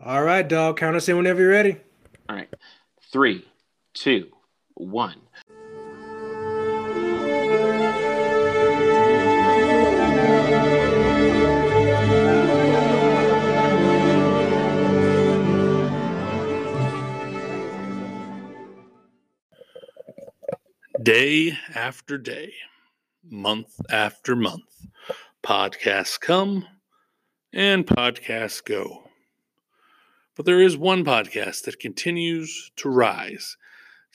All right, dog. Count us in whenever you're ready. All right. Three, two, one. Day after day, month after month, podcasts come and podcasts go. But there is one podcast that continues to rise,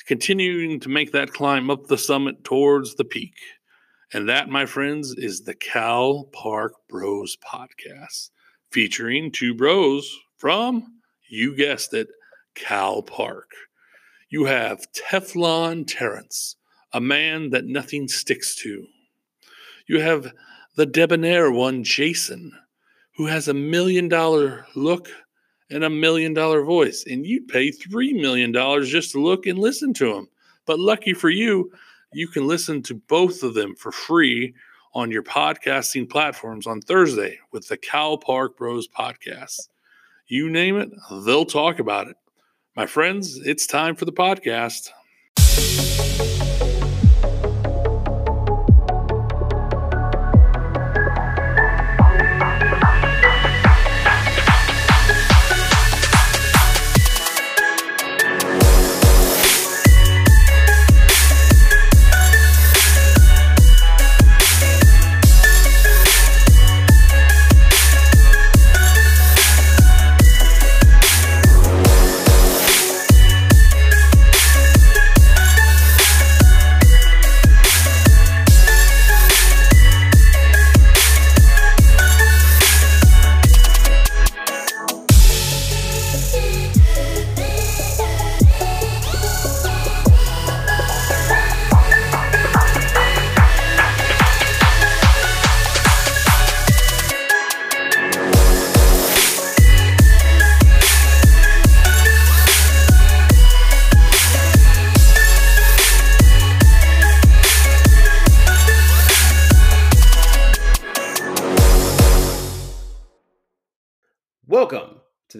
continuing to make that climb up the summit towards the peak. And that, my friends, is the Cal Park Bros podcast, featuring two bros from, you guessed it, Cal Park. You have Teflon Terrence, a man that nothing sticks to. You have the debonair one, Jason, who has a million dollar look and a million dollar voice, and you'd pay $3 million just to look and listen to them. But lucky for you, you can listen to both of them for free on your podcasting platforms on Thursday with the Cal Park Bros podcast. You name it, they'll talk about it. My friends, it's time for the podcast.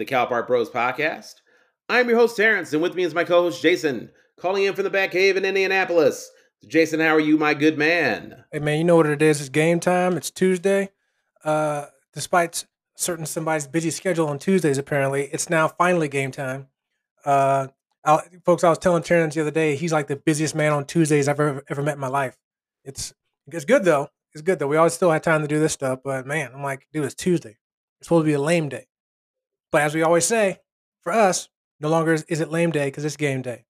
The Cal Park Bros podcast. I'm your host, Terrence, and with me is my co host, Jason, calling in from the back cave in Indianapolis. Jason, how are you, my good man? Hey, man, you know what it is? It's game time. It's Tuesday. Uh, despite certain somebody's busy schedule on Tuesdays, apparently, it's now finally game time. Uh, I, folks, I was telling Terrence the other day, he's like the busiest man on Tuesdays I've ever, ever met in my life. It's it's good though. It's good though. We always still have time to do this stuff, but man, I'm like, dude, it's Tuesday. It's supposed to be a lame day. But as we always say, for us, no longer is, it lame day because it's game day.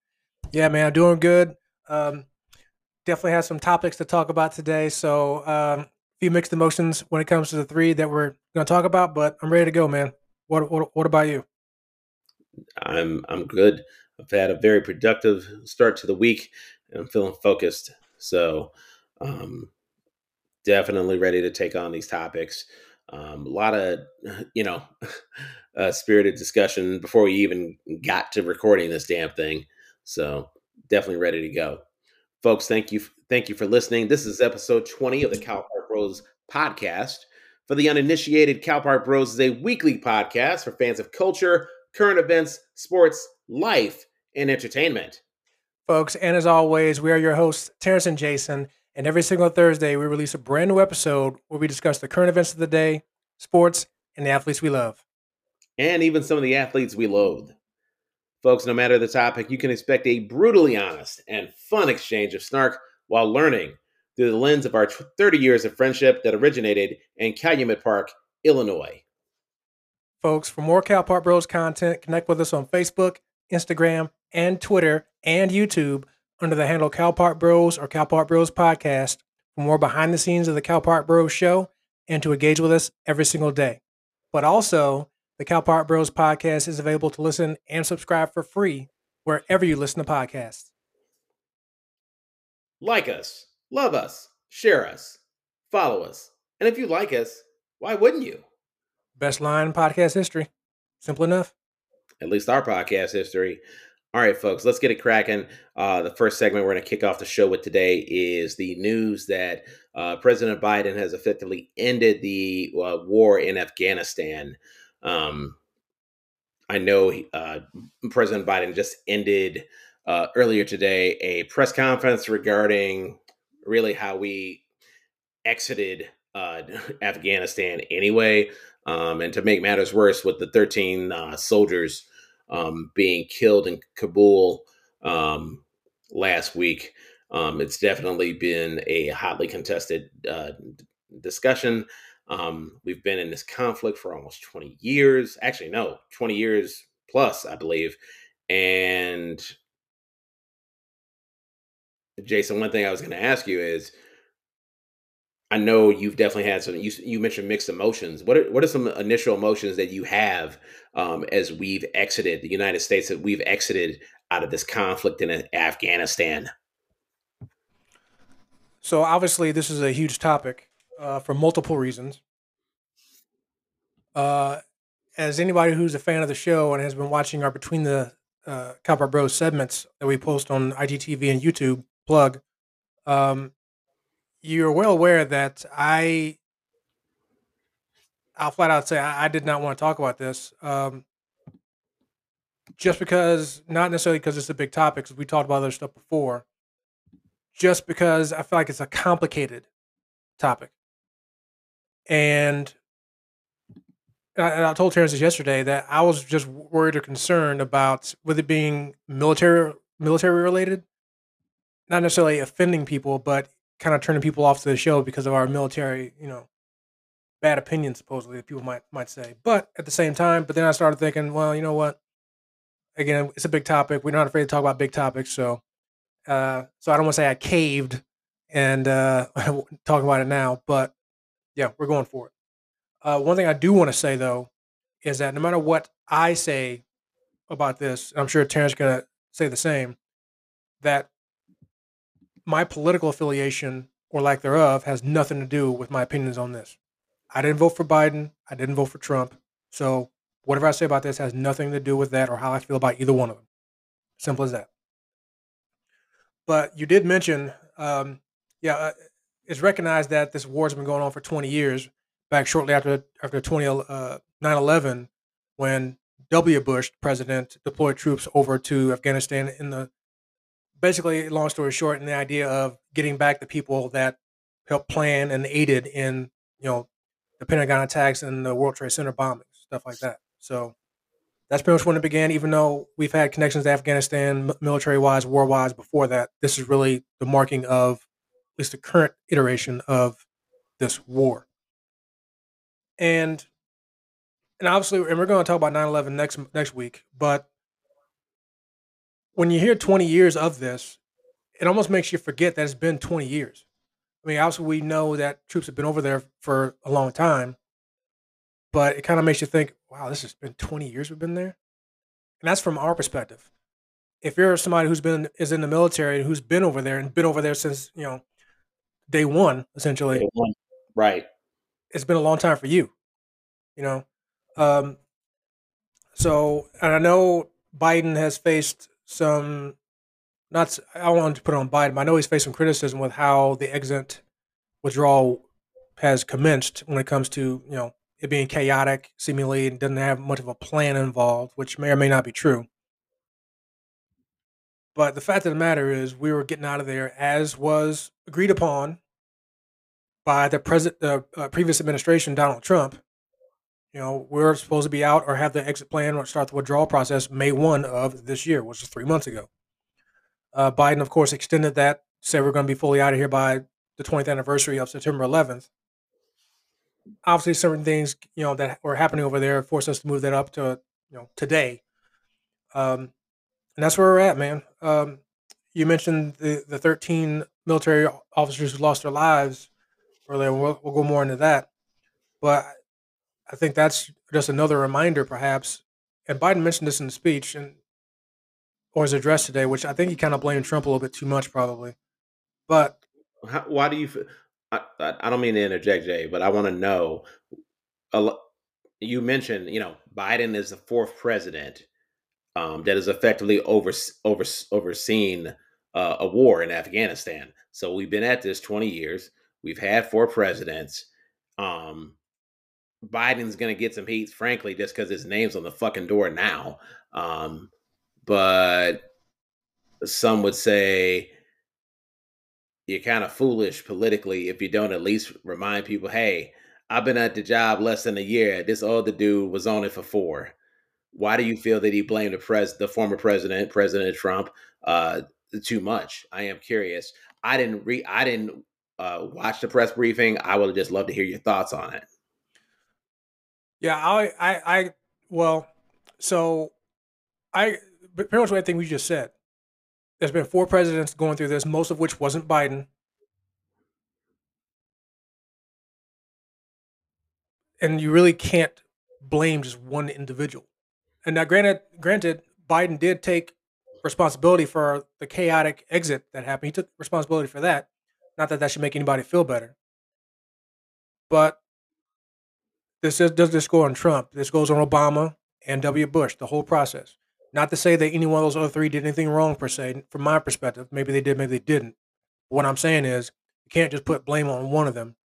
Yeah, man, I'm doing good. Um, definitely have some topics to talk about today. So um, a few mixed emotions when it comes to the three that we're going to talk about. But I'm ready to go, man. What what, what about you? I'm I'm good. I've had a very productive start to the week, and I'm feeling focused. So, um, definitely ready to take on these topics. Um, a lot of, you know, uh, spirited discussion before we even got to recording this damn thing. So definitely ready to go, folks. Thank you, thank you for listening. This is episode twenty of the Cal Park Bros podcast. For the uninitiated, Cal Park Bros is a weekly podcast for fans of culture, current events, sports, life, and entertainment. Folks, and as always, we are your hosts, Terrence and Jason. And every single Thursday, we release a brand new episode where we discuss the current events of the day, sports, and the athletes we love. And even some of the athletes we loathe. Folks, no matter the topic, you can expect a brutally honest and fun exchange of snark while learning through the lens of our 30 years of friendship that originated in Calumet Park, Illinois. Folks, for more Cal Park Bros content, connect with us on Facebook, Instagram, and Twitter and YouTube under the handle Cal Park Bros or Cal Park Bros Podcast for more behind the scenes of the Cal Park Bros show and to engage with us every single day. But also, the Cal Park Bros Podcast is available to listen and subscribe for free wherever you listen to podcasts. Like us, love us, share us, follow us. And if you like us, why wouldn't you? Best line in podcast history. Simple enough. At least our podcast history. All right, folks, let's get it cracking. Uh, the first segment we're going to kick off the show with today is the news that uh, President Biden has effectively ended the uh, war in Afghanistan. Um, I know uh, President Biden just ended uh, earlier today a press conference regarding really how we exited uh, Afghanistan anyway. Um, and to make matters worse, with the 13 uh, soldiers um, being killed in Kabul um, last week, um, it's definitely been a hotly contested uh, discussion. Um, we've been in this conflict for almost 20 years. Actually, no, 20 years plus, I believe. And Jason, one thing I was going to ask you is I know you've definitely had some. You you mentioned mixed emotions. What are what are some initial emotions that you have um, as we've exited the United States? That we've exited out of this conflict in Afghanistan. So obviously, this is a huge topic uh, for multiple reasons. Uh, as anybody who's a fan of the show and has been watching our Between the uh, Cal Park Bros segments that we post on IGTV and YouTube, plug. Um, you're well aware that I, I'll flat out say I, I did not want to talk about this. Um, just because, not necessarily because it's a big topic, because we talked about other stuff before. Just because I feel like it's a complicated topic, and I, I told Terrence this yesterday that I was just worried or concerned about with it being military military related, not necessarily offending people, but kind of turning people off to the show because of our military, you know, bad opinion supposedly that people might might say. But at the same time, but then I started thinking, well, you know what? Again, it's a big topic. We're not afraid to talk about big topics, so uh, so I don't want to say I caved and uh, talk about it now, but yeah, we're going for it. Uh, one thing I do want to say though is that no matter what I say about this, I'm sure Terrence going to say the same. That my political affiliation or lack thereof has nothing to do with my opinions on this. I didn't vote for Biden. I didn't vote for Trump. So whatever I say about this has nothing to do with that or how I feel about either one of them. Simple as that. But you did mention, um, yeah, uh, it's recognized that this war has been going on for 20 years. Back shortly after after 20, uh, 9/11, when W. Bush, president, deployed troops over to Afghanistan in the basically, long story short, in the idea of getting back the people that helped plan and aided in, you know, the Pentagon attacks and the World Trade Center bombings, stuff like that. So that's pretty much when it began. Even though we've had connections to Afghanistan, military wise, war wise, before that, this is really the marking of at least the current iteration of this war. And and obviously, and we're going to talk about 9/11 next next week, but when you hear 20 years of this, it almost makes you forget that it's been 20 years. I mean, obviously, we know that troops have been over there for a long time, but it kind of makes you think, wow, this has been 20 years we've been there. And that's from our perspective. If you're somebody who's been is in the military and who's been over there and been over there since, you know, day one, essentially. Day one. Right. It's been a long time for you. You know? Um, so and I know Biden has faced some not I want to put on Biden, but I know he's faced some criticism with how the exit withdrawal has commenced when it comes to you know it being chaotic, seemingly, and doesn't have much of a plan involved, which may or may not be true. But the fact of the matter is, we were getting out of there as was agreed upon by the president, the uh, previous administration, Donald Trump, you know, we're supposed to be out or have the exit plan or start the withdrawal process May 1 of this year, which is three months ago. Uh, Biden, of course, extended that, said we're going to be fully out of here by the 20th anniversary of September 11th. Obviously, certain things, you know, that were happening over there forced us to move that up to, you know, today. Um, and that's where we're at, man. Um, you mentioned the, the 13 military officers who lost their lives earlier. We'll, we'll go more into that. But I think that's just another reminder, perhaps. And Biden mentioned this in the speech and or his address today, which I think he kind of blamed Trump a little bit too much, probably. But How, why do you? I, I don't mean to interject, Jay, but I want to know. You mentioned, you know, Biden is the fourth president um, that has effectively over, over, overseen uh, a war in Afghanistan. So we've been at this 20 years. We've had four presidents. Um, Biden's going to get some heat, frankly, just because his name's on the fucking door now. Um, but some would say you're kind of foolish politically if you don't at least remind people, hey, I've been at the job less than a year. This other dude was on it for four. Why do you feel that he blamed the pres the former president, President Trump, uh, too much? I am curious. I didn't re I didn't uh, watch the press briefing. I would just love to hear your thoughts on it. Yeah, I, I, I, well, so I pretty much everything we just said. There's been four presidents going through this, most of which wasn't Biden. And you really can't blame just one individual. And now, granted, granted, Biden did take responsibility for the chaotic exit that happened. He took responsibility for that. Not that that should make anybody feel better. But this is, does this go on Trump? This goes on Obama and W. Bush, the whole process. Not to say that any one of those other three did anything wrong per se, from my perspective. Maybe they did, maybe they didn't. What I'm saying is, you can't just put blame on one of them.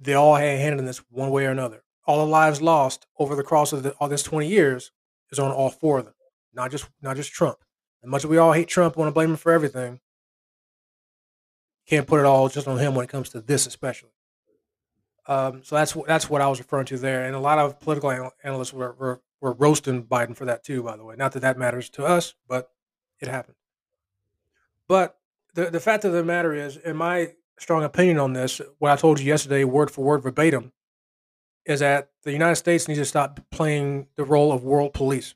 They all had a hand in this one way or another. All the lives lost over the course of the, all this 20 years is on all four of them, not just not just Trump. As much as we all hate Trump, want to blame him for everything, can't put it all just on him when it comes to this, especially. Um, so that's that's what I was referring to there, and a lot of political analysts were, were were roasting Biden for that too. By the way, not that that matters to us, but it happened. But the the fact of the matter is, in my strong opinion on this, what I told you yesterday, word for word, verbatim, is that the United States needs to stop playing the role of world police.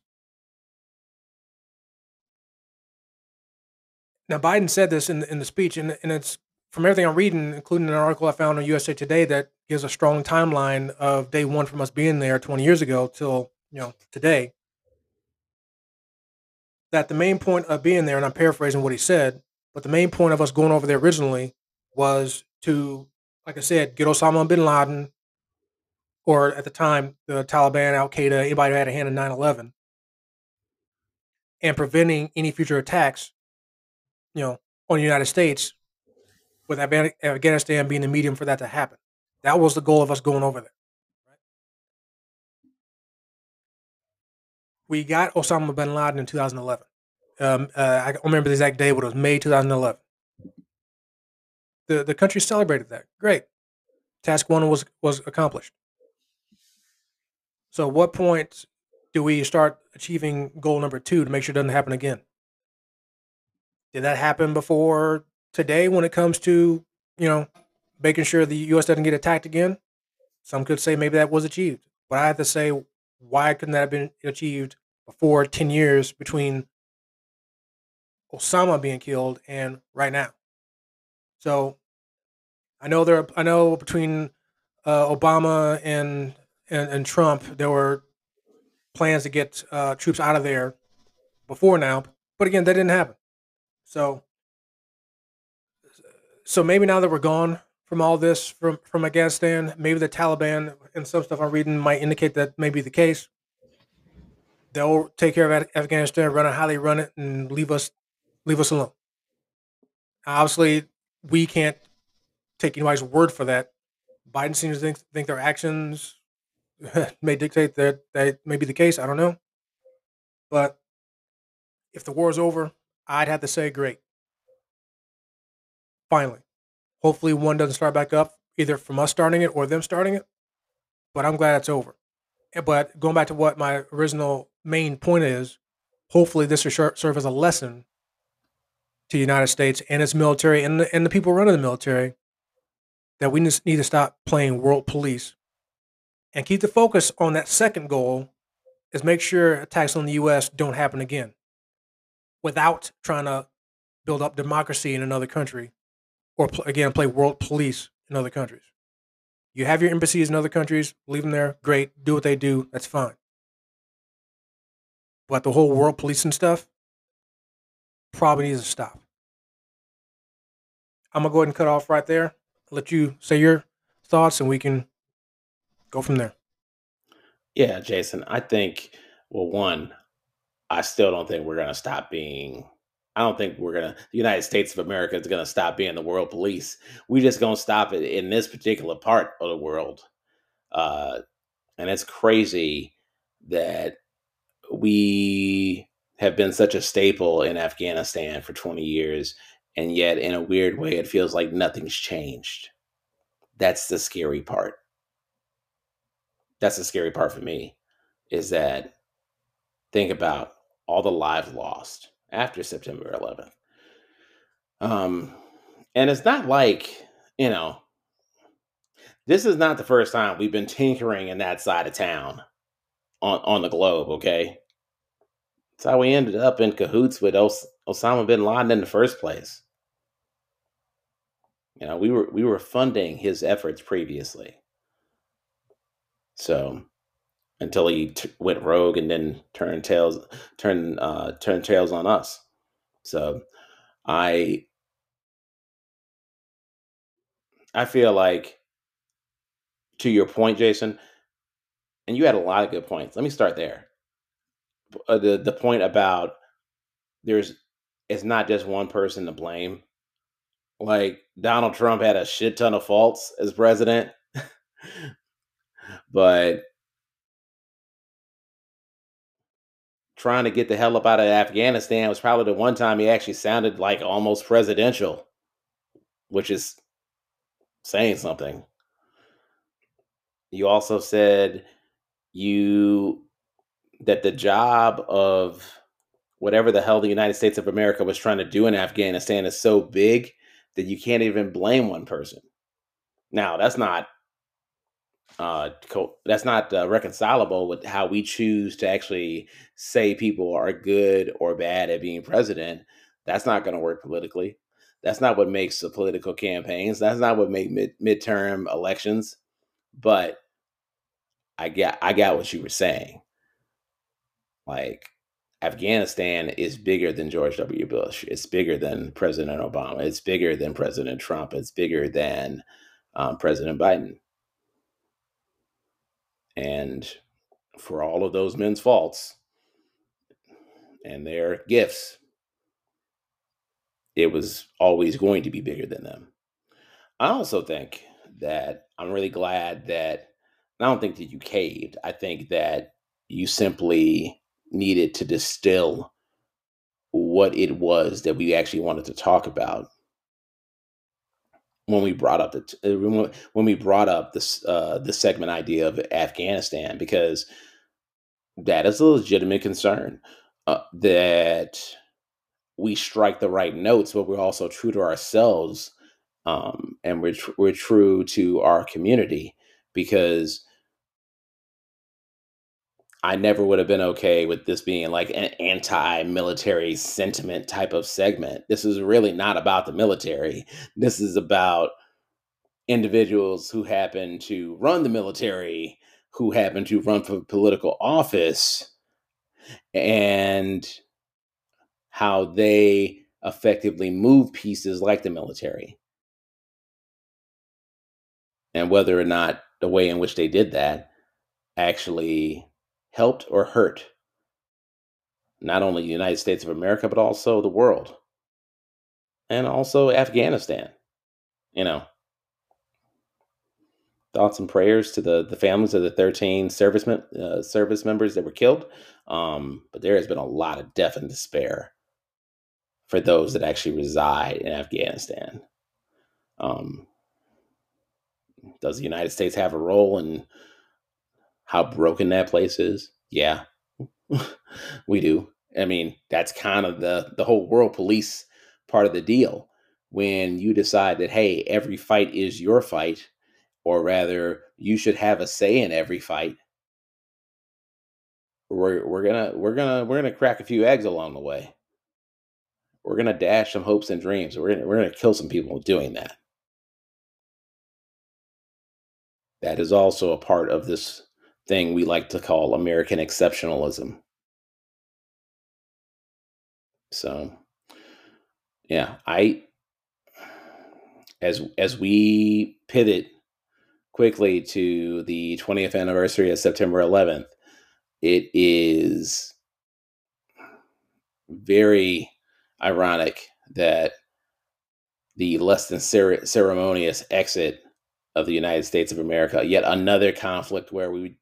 Now, Biden said this in the, in the speech, and, and it's from everything I'm reading, including an article I found on USA Today that gives a strong timeline of day one from us being there 20 years ago till you know today. That the main point of being there, and I'm paraphrasing what he said, but the main point of us going over there originally was to, like I said, get Osama bin Laden, or at the time the Taliban, Al Qaeda, anybody who had a hand in 9/11, and preventing any future attacks, you know, on the United States, with Afghanistan being the medium for that to happen. That was the goal of us going over there. We got Osama bin Laden in 2011. Um, uh, I don't remember the exact day, but it was May 2011. The the country celebrated that. Great. Task one was was accomplished. So, what point do we start achieving goal number two to make sure it doesn't happen again? Did that happen before today when it comes to you know making sure the U.S. doesn't get attacked again. Some could say maybe that was achieved, but I have to say, why couldn't that have been achieved before ten years between Osama being killed and right now? So, I know there. I know between uh, Obama and, and and Trump, there were plans to get uh, troops out of there before now, but again, that didn't happen. So, so maybe now that we're gone from all this from from Afghanistan. Maybe the Taliban and some stuff I'm reading might indicate that may be the case. They'll take care of Afghanistan, run it how they run it, and leave us leave us alone. Obviously, we can't take anybody's word for that. Biden seems to think, think their actions may dictate that that may be the case. I don't know, but if the war is over, I'd have to say great. Finally, Hopefully, one doesn't start back up, either from us starting it or them starting it. But I'm glad it's over. Eh, but going back to what my original main point is, hopefully this will serve as a lesson to the United States and its military and the, and the people running the military that we need to stop playing world police and keep the focus on that second goal is make sure attacks on the U.S. don't happen again without trying to build up democracy in another country or again play world police in other countries. You have your embassies in other countries, leave them there, great, do what they do, that's fine. But the whole world policing stuff probably needs to stop. I'm gonna go ahead and cut off right there. Let you say your thoughts, and we can go from there. Yeah, Jason, I think well, one, I still don't think we're gonna stop being I don't think we're gonna the United States of America is gonna stop being the world police. We just gonna stop it in this particular part of the world. Uh, and it's crazy that we have been such a staple in Afghanistan for 20 years, and yet in a weird way, it feels like nothing's changed. That's the scary part. That's the scary part for me is that think about all the lives lost after September 11th. Um, and it's not like, you know, this is not the first time we've been tinkering in that side of town on, on the globe, okay? That's how we ended up in cahoots with Os- Osama bin Laden in the first place. You know, we were we were funding his efforts previously. So until he t- went rogue and then turned tails, turned uh, turned tails on us. So I I feel like to your point, Jason, and you had a lot of good points. Let me start there. Uh, the the point about there's it's not just one person to blame. Like Donald Trump had a shit ton of faults as president, but trying to get the hell up out of Afghanistan was probably the one time he actually sounded like almost presidential, which is saying something. You also said you that the job of whatever the hell the United States of America was trying to do in Afghanistan is so big that you can't even blame one person. Now, that's not uh, co- that's not uh, reconcilable with how we choose to actually say people are good or bad at being president. That's not going to work politically. That's not what makes the political campaigns. That's not what make mid- midterm elections. But I got I got what you were saying. Like Afghanistan is bigger than George W. Bush. It's bigger than President Obama. It's bigger than President Trump. It's bigger than um, President Biden. And for all of those men's faults and their gifts, it was always going to be bigger than them. I also think that I'm really glad that I don't think that you caved. I think that you simply needed to distill what it was that we actually wanted to talk about when we brought up the uh, when we brought up this uh, the segment idea of Afghanistan because that is a legitimate concern uh, that we strike the right notes, but we're also true to ourselves um, and we're tr- we're true to our community because I never would have been okay with this being like an anti-military sentiment type of segment. This is really not about the military. This is about individuals who happen to run the military, who happen to run for political office, and how they effectively move pieces like the military. And whether or not the way in which they did that actually helped or hurt not only the United States of America, but also the world and also Afghanistan. You know, thoughts and prayers to the, the families of the 13 servicemen, uh, service members that were killed. Um, but there has been a lot of death and despair for those that actually reside in Afghanistan. Um, does the United States have a role in how broken that place is? Yeah, we do. I mean, that's kind of the the whole world police part of the deal. When you decide that hey, every fight is your fight, or rather, you should have a say in every fight. We're we're gonna we're gonna we're gonna crack a few eggs along the way. We're gonna dash some hopes and dreams. We're gonna we're gonna kill some people doing that. That is also a part of this thing we like to call American exceptionalism. So, yeah, I as as we pivot quickly to the 20th anniversary of September 11th, it is very ironic that the less than cer- ceremonious exit of the United States of America. Yet another conflict where we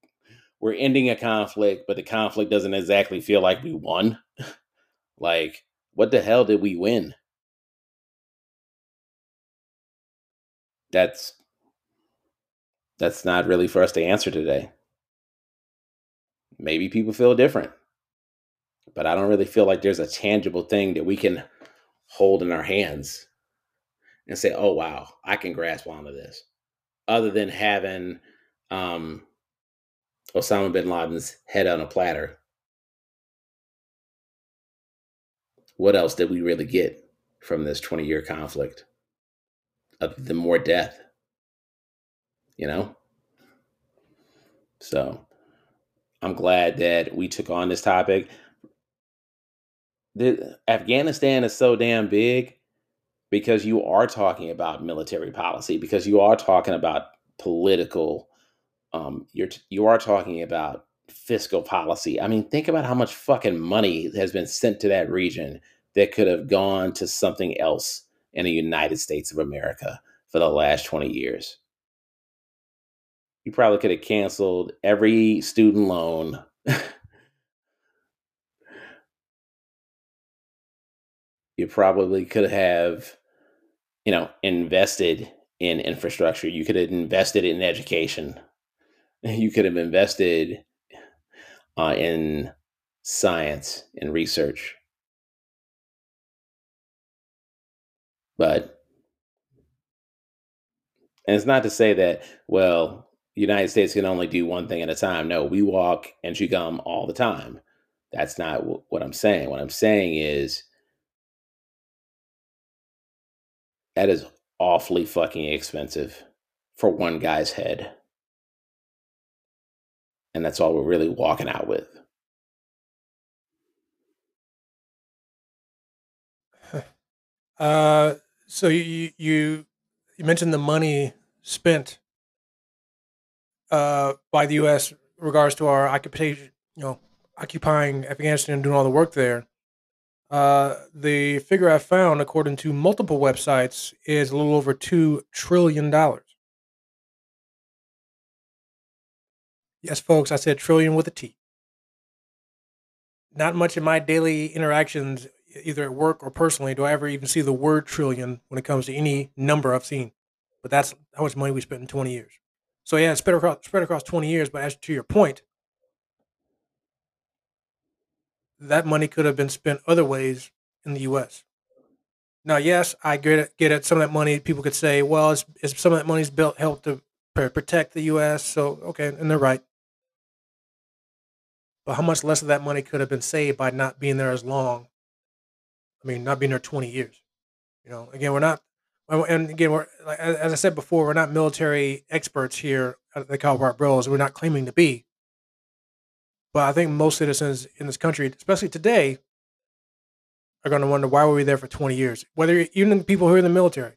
we're ending a conflict, but the conflict doesn't exactly feel like we won. like, what the hell did we win? That's that's not really for us to answer today. Maybe people feel different. But I don't really feel like there's a tangible thing that we can hold in our hands and say, oh, wow, I can grasp onto this. Other than having um, Osama bin Laden's head on a platter. What else did we really get from this 20 year conflict? Other than more death, you know? So I'm glad that we took on this topic. The, Afghanistan is so damn big because you are talking about military policy, because you are talking about political, um, you're you are talking about fiscal policy. I mean, think about how much fucking money has been sent to that region that could have gone to something else in the United States of America for the last 20 years. You probably could have canceled every student loan. you probably could have you know, invested in infrastructure. You could have invested in education. You could have invested uh, in science and research. But, and it's not to say that, well, United States can only do one thing at a time. No, we walk and chew gum all the time. That's not w- what I'm saying. What I'm saying is That is awfully fucking expensive for one guy's head. And that's all we're really walking out with. Uh, so you you you mentioned the money spent uh, by the U.S. regards to our occupation, you know, occupying Afghanistan and doing all the work there. Uh, the figure I found, according to multiple websites, is a little over $2 trillion. Yes, folks, I said trillion with a T. Not much in my daily interactions, either at work or personally, do I ever even see the word trillion when it comes to any number I've seen. But that's how much money we spent in 20 years. So, yeah, spread across, spread across 20 years. But as to your point, that money could have been spent other ways in the U.S. Now, yes, I get it. Get it. Some of that money, people could say, well, it's, it's some of that money's built help to protect the U.S. So, okay, and they're right. But how much less of that money could have been saved by not being there as long? I mean, not being there 20 years. You know, again, we're not, and again, we're as I said before, we're not military experts here at the Park Bros. We're not claiming to be. But I think most citizens in this country, especially today, are going to wonder why were we there for 20 years? Whether even people who are in the military.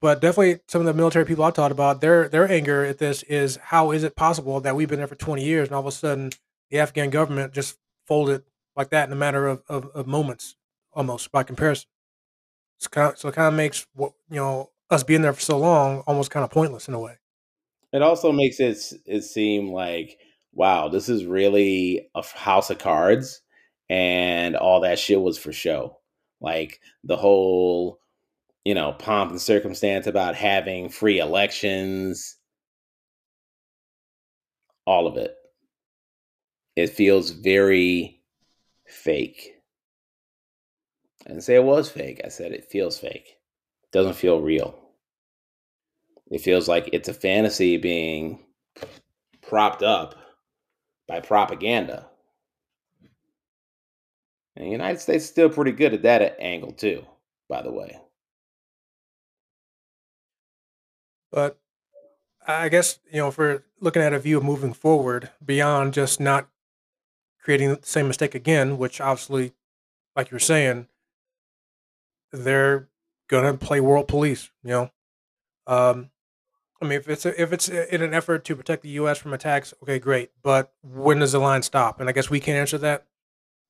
But definitely some of the military people I've talked about, their their anger at this is how is it possible that we've been there for 20 years and all of a sudden the Afghan government just folded like that in a matter of, of, of moments, almost by comparison. It's kind of, so it kind of makes what you know us being there for so long almost kind of pointless in a way. It also makes it it seem like wow, this is really a house of cards and all that shit was for show. Like the whole, you know, pomp and circumstance about having free elections, all of it. It feels very fake. I didn't say it was fake. I said it feels fake. It doesn't feel real. It feels like it's a fantasy being propped up by propaganda. And the United States is still pretty good at that angle too, by the way. But I guess, you know, if we're looking at a view of moving forward beyond just not creating the same mistake again, which obviously, like you're saying, they're gonna play world police, you know. Um, I mean, if it's a, if it's in an effort to protect the U.S. from attacks, okay, great. But when does the line stop? And I guess we can't answer that.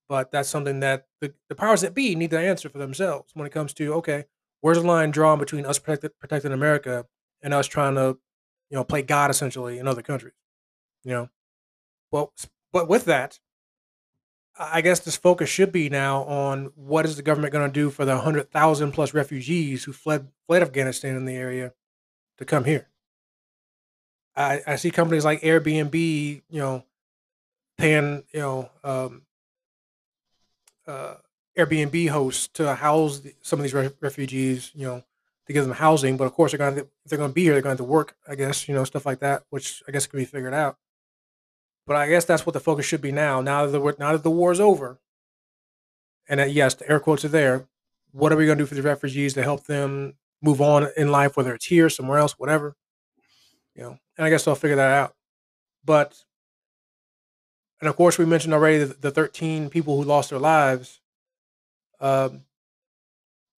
But that's something that the, the powers that be need to answer for themselves when it comes to okay, where's the line drawn between us protecting protecting America and us trying to, you know, play God essentially in other countries. You know, well, but with that, I guess this focus should be now on what is the government going to do for the hundred thousand plus refugees who fled fled Afghanistan in the area to come here. I, I see companies like Airbnb, you know, paying you know um, uh, Airbnb hosts to house the, some of these re- refugees, you know, to give them housing. But of course, they're going to they're going to be here, they're going to have to work, I guess, you know, stuff like that, which I guess can be figured out. But I guess that's what the focus should be now. Now that the now that the war is over, and that, yes, the air quotes are there. What are we going to do for the refugees to help them move on in life, whether it's here, somewhere else, whatever, you know? And I guess they'll figure that out. But and of course, we mentioned already the, the 13 people who lost their lives um,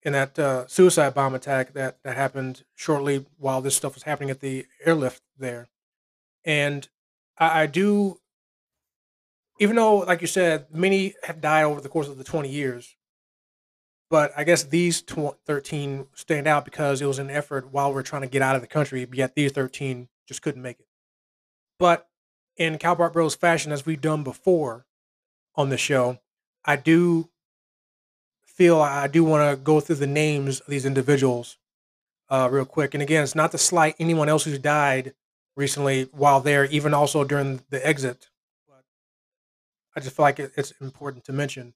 in that uh, suicide bomb attack that, that happened shortly while this stuff was happening at the airlift there. And I, I do, even though, like you said, many have died over the course of the 20 years, but I guess these tw- 13 stand out because it was an effort while we are trying to get out of the country, yet these 13 just couldn't make it. But in Cal Park Bros fashion, as we've done before on the show, I do feel I do want to go through the names of these individuals uh, real quick. And again, it's not to slight anyone else who's died recently while there, even also during the exit. But I just feel like it, it's important to mention.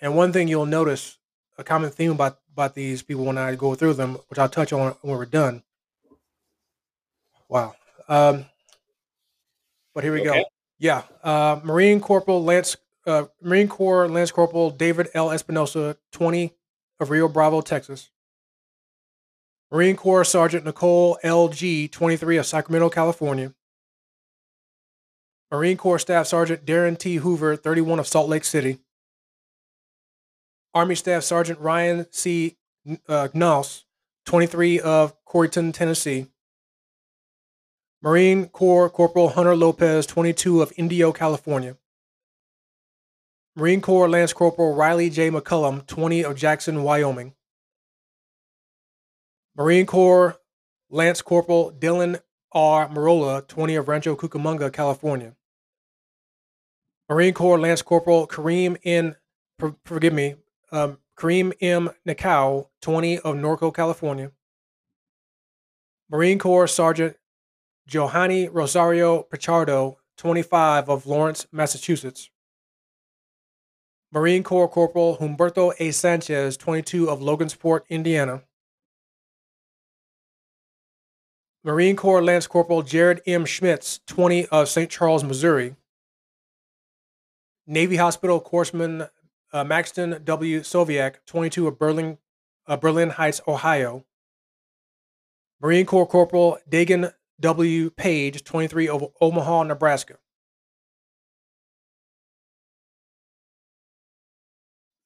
And one thing you'll notice, a common theme about about these people when I go through them, which I'll touch on when we're done. Wow. Um, but here we okay. go. Yeah, uh, Marine Corporal Lance, uh, Marine Corps Lance Corporal David L. Espinoza, twenty, of Rio Bravo, Texas. Marine Corps Sergeant Nicole L. Gee, twenty-three, of Sacramento, California. Marine Corps Staff Sergeant Darin T. Hoover, 31 of Salt Lake City. Army Staff Sergeant Ryan C. Uh, 23 of Corryton, Tennessee. Marine Corps Corporal Hunter Lopez, 22 of Indio, California. Marine Corps Lance Corporal Rylee J. McCollum, 20 of Jackson, Wyoming. Marine Corps Lance Corporal Dylan R. Merola, 20 of Rancho Cucamonga, California. Marine Corps Lance Corporal Kareem N. forgive me, um, Kareem M. Nikoui, 20 of Norco, California. Marine Corps Sergeant Johanny Rosario Pichardo, 25 of Lawrence, Massachusetts. Marine Corps Corporal Humberto A. Sanchez, 22 of Logansport, Indiana. Marine Corps Lance Corporal Jared M. Schmitz, 20 of St. Charles, Missouri. Navy Hospital Corpsman uh, Maxton W. Soviak, 22 of Berlin, uh, Berlin Heights, Ohio. Marine Corps Corporal Daegan W. Page, 23 of Omaha, Nebraska.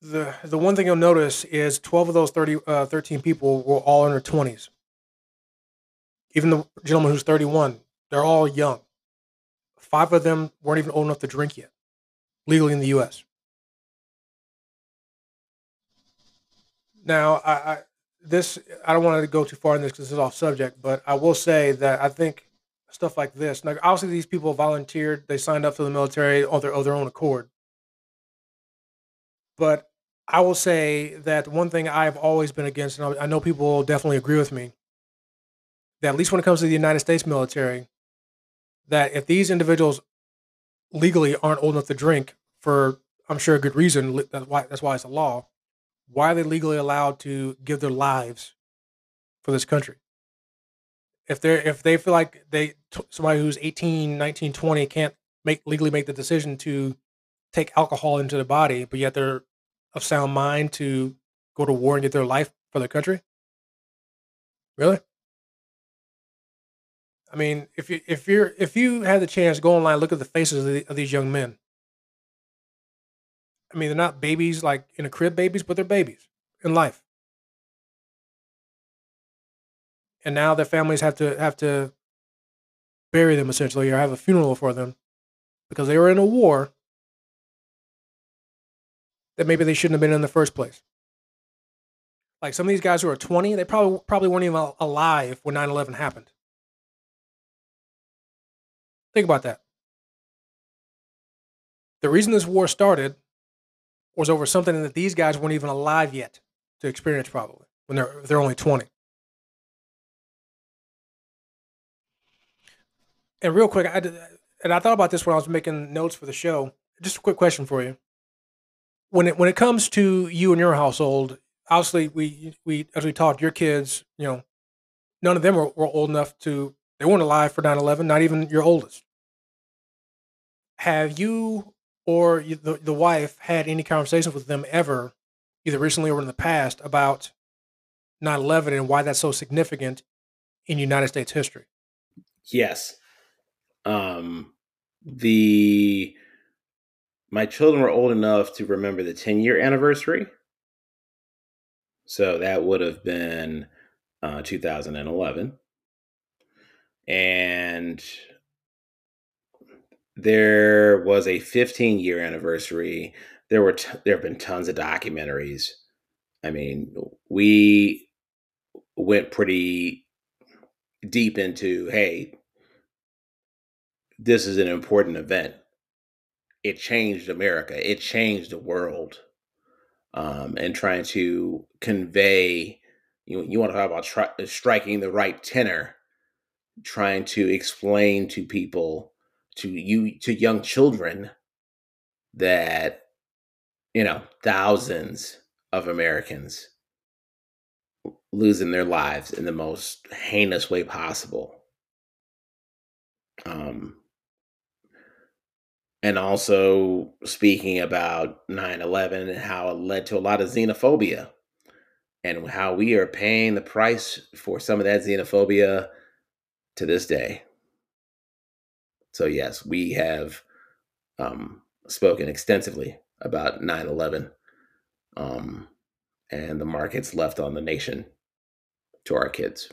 The, the one thing you'll notice is 12 of those 30, uh, 13 people were all in their 20s. Even the gentleman who's 31, they're all young. Five of them weren't even old enough to drink yet, legally in the U.S. Now, I, I this I don't want to go too far in this because this is off subject, but I will say that I think stuff like this. Now, obviously, these people volunteered; they signed up for the military on their, of their own accord. But I will say that one thing I've always been against, and I know people will definitely agree with me, that at least when it comes to the United States military, that if these individuals legally aren't old enough to drink for, I'm sure, a good reason, that's why that's why it's a law why are they legally allowed to give their lives for this country? If they're if they feel like they somebody who's 18, 19, 20 can't make legally make the decision to take alcohol into their body, but yet they're of sound mind to go to war and get their life for their country? Really? I mean, if you if you're if you had the chance, go online, look at the faces of, the, of these young men. I mean, they're not babies like in a crib babies, but they're babies in life. And now their families have to have to bury them essentially or have a funeral for them because they were in a war that maybe they shouldn't have been in the first place. Like some of these guys who are 20, they probably probably weren't even alive when 9/11 happened. Think about that. The reason this war started was over something that these guys weren't even alive yet to experience, probably when they're they're only twenty. And real quick, I did, and I thought about this when I was making notes for the show. Just a quick question for you: when it when it comes to you and your household, obviously we we as we talked, your kids, you know, none of them were, were old enough to they weren't alive for 9-11, not even your oldest. Have you or the the wife had any conversations with them ever, either recently or in the past, about 9-11 and why that's so significant in United States history? Yes. Um, the my children were old enough to remember the 10 year anniversary. So that would have been uh, 2011. And there was a 15 year anniversary. There were t- there have been tons of documentaries. I mean, we went pretty deep into hey, this is an important event. It changed America. It changed the world. Um, and trying to convey, you you want to talk about tri- striking the right tenor, trying to explain to people, to you, to young children, that you know thousands of Americans losing their lives in the most heinous way possible. Um, and also speaking about 9-11 and how it led to a lot of xenophobia and how we are paying the price for some of that xenophobia to this day. So yes we have um, spoken extensively about 9-11 um, and the markets left on the nation to our kids.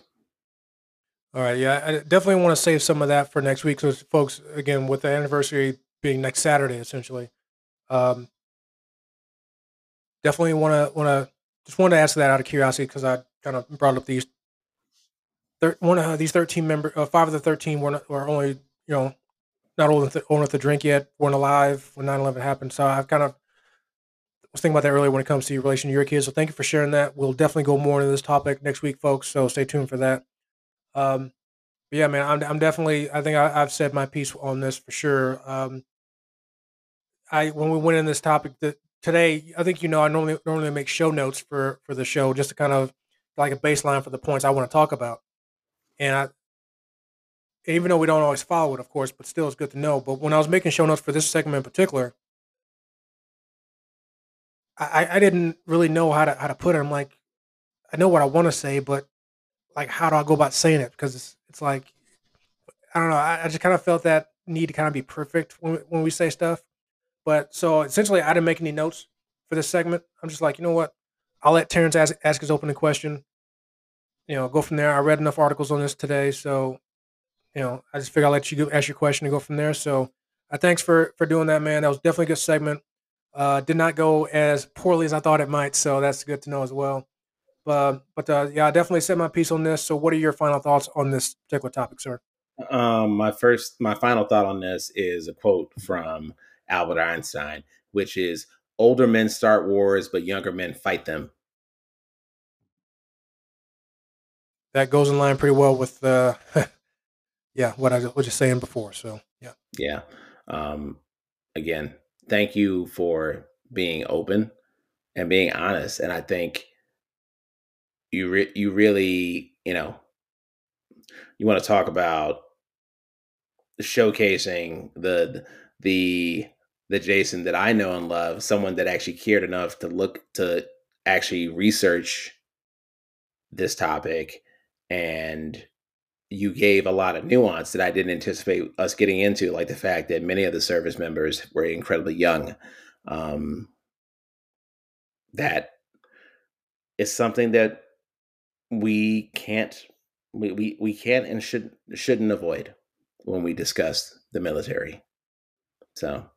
All right yeah i definitely want to save some of that for next week because folks again with the anniversary being next Saturday, essentially. Um, definitely want to want to just want to ask that out of curiosity because I kind of brought up these thir- one of these thirteen member uh, five of the thirteen were not, were only you know not old enough, to, old enough to drink yet, weren't alive when 9-11 happened. So I've kind of was thinking about that earlier when it comes to your relation to your kids. So thank you for sharing that. We'll definitely go more into this topic next week, folks. So stay tuned for that. Um, yeah, man, I'm, I'm definitely. I think I, have said my piece on this for sure. Um, I when we went in this topic today, I think you know I normally normally make show notes for for the show just to kind of like a baseline for the points I want to talk about. And I even though we don't always follow it, of course, but still it's good to know. But when I was making show notes for this segment in particular, I, I didn't really know how to how to put it. I'm like, I know what I want to say, but like how do I go about saying it? Because it's it's like I don't know. I, I just kind of felt that need to kind of be perfect when when we say stuff. But so essentially, I didn't make any notes for this segment. I'm just like, you know what? I'll let Terrence ask, ask his opening question. You know, go from there. I read enough articles on this today, so you know, I just figure I'll let you go, ask your question and go from there. So, uh, thanks for for doing that, man. That was definitely a good segment. Uh, did not go as poorly as I thought it might, so that's good to know as well. But but uh, yeah, I definitely said my piece on this. So, what are your final thoughts on this particular topic, sir? Um, my first, my final thought on this is a quote from Albert Einstein, which is older men start wars, but younger men fight them. That goes in line pretty well with, uh, yeah, what I was just saying before. So, yeah. Yeah. Um, again, thank you for being open and being honest. And I think you re- you really, you know, you want to talk about showcasing the the the Jason that I know and love, someone that actually cared enough to look to actually research this topic and you gave a lot of nuance that I didn't anticipate us getting into, like the fact that many of the service members were incredibly young. Um, that is something that we can't we, we, we can't and should shouldn't avoid when we discuss the military. So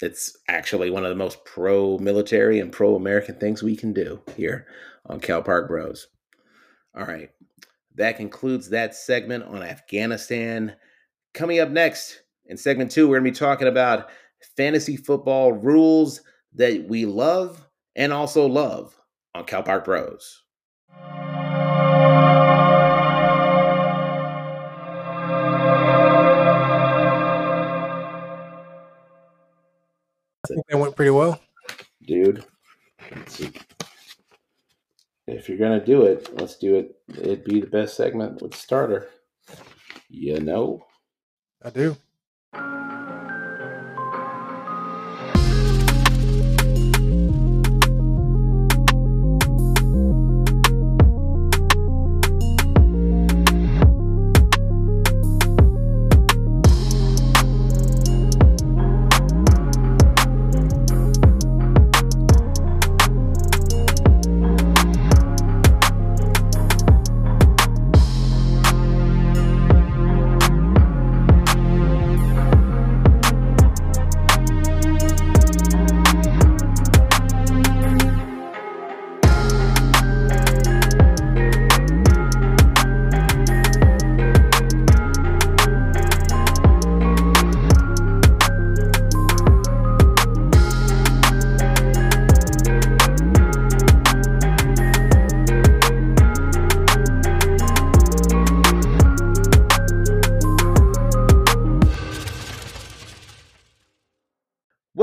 it's actually one of the most pro military and pro American things we can do here on Cal Park Bros. All right. That concludes that segment on Afghanistan. Coming up next, In segment two, we're going to be talking about fantasy football rules that we love and also love on Cal Park Bros. I think that went pretty well. Dude, if you're to do it, let's do it. It'd be the best segment with starter. You know? I do.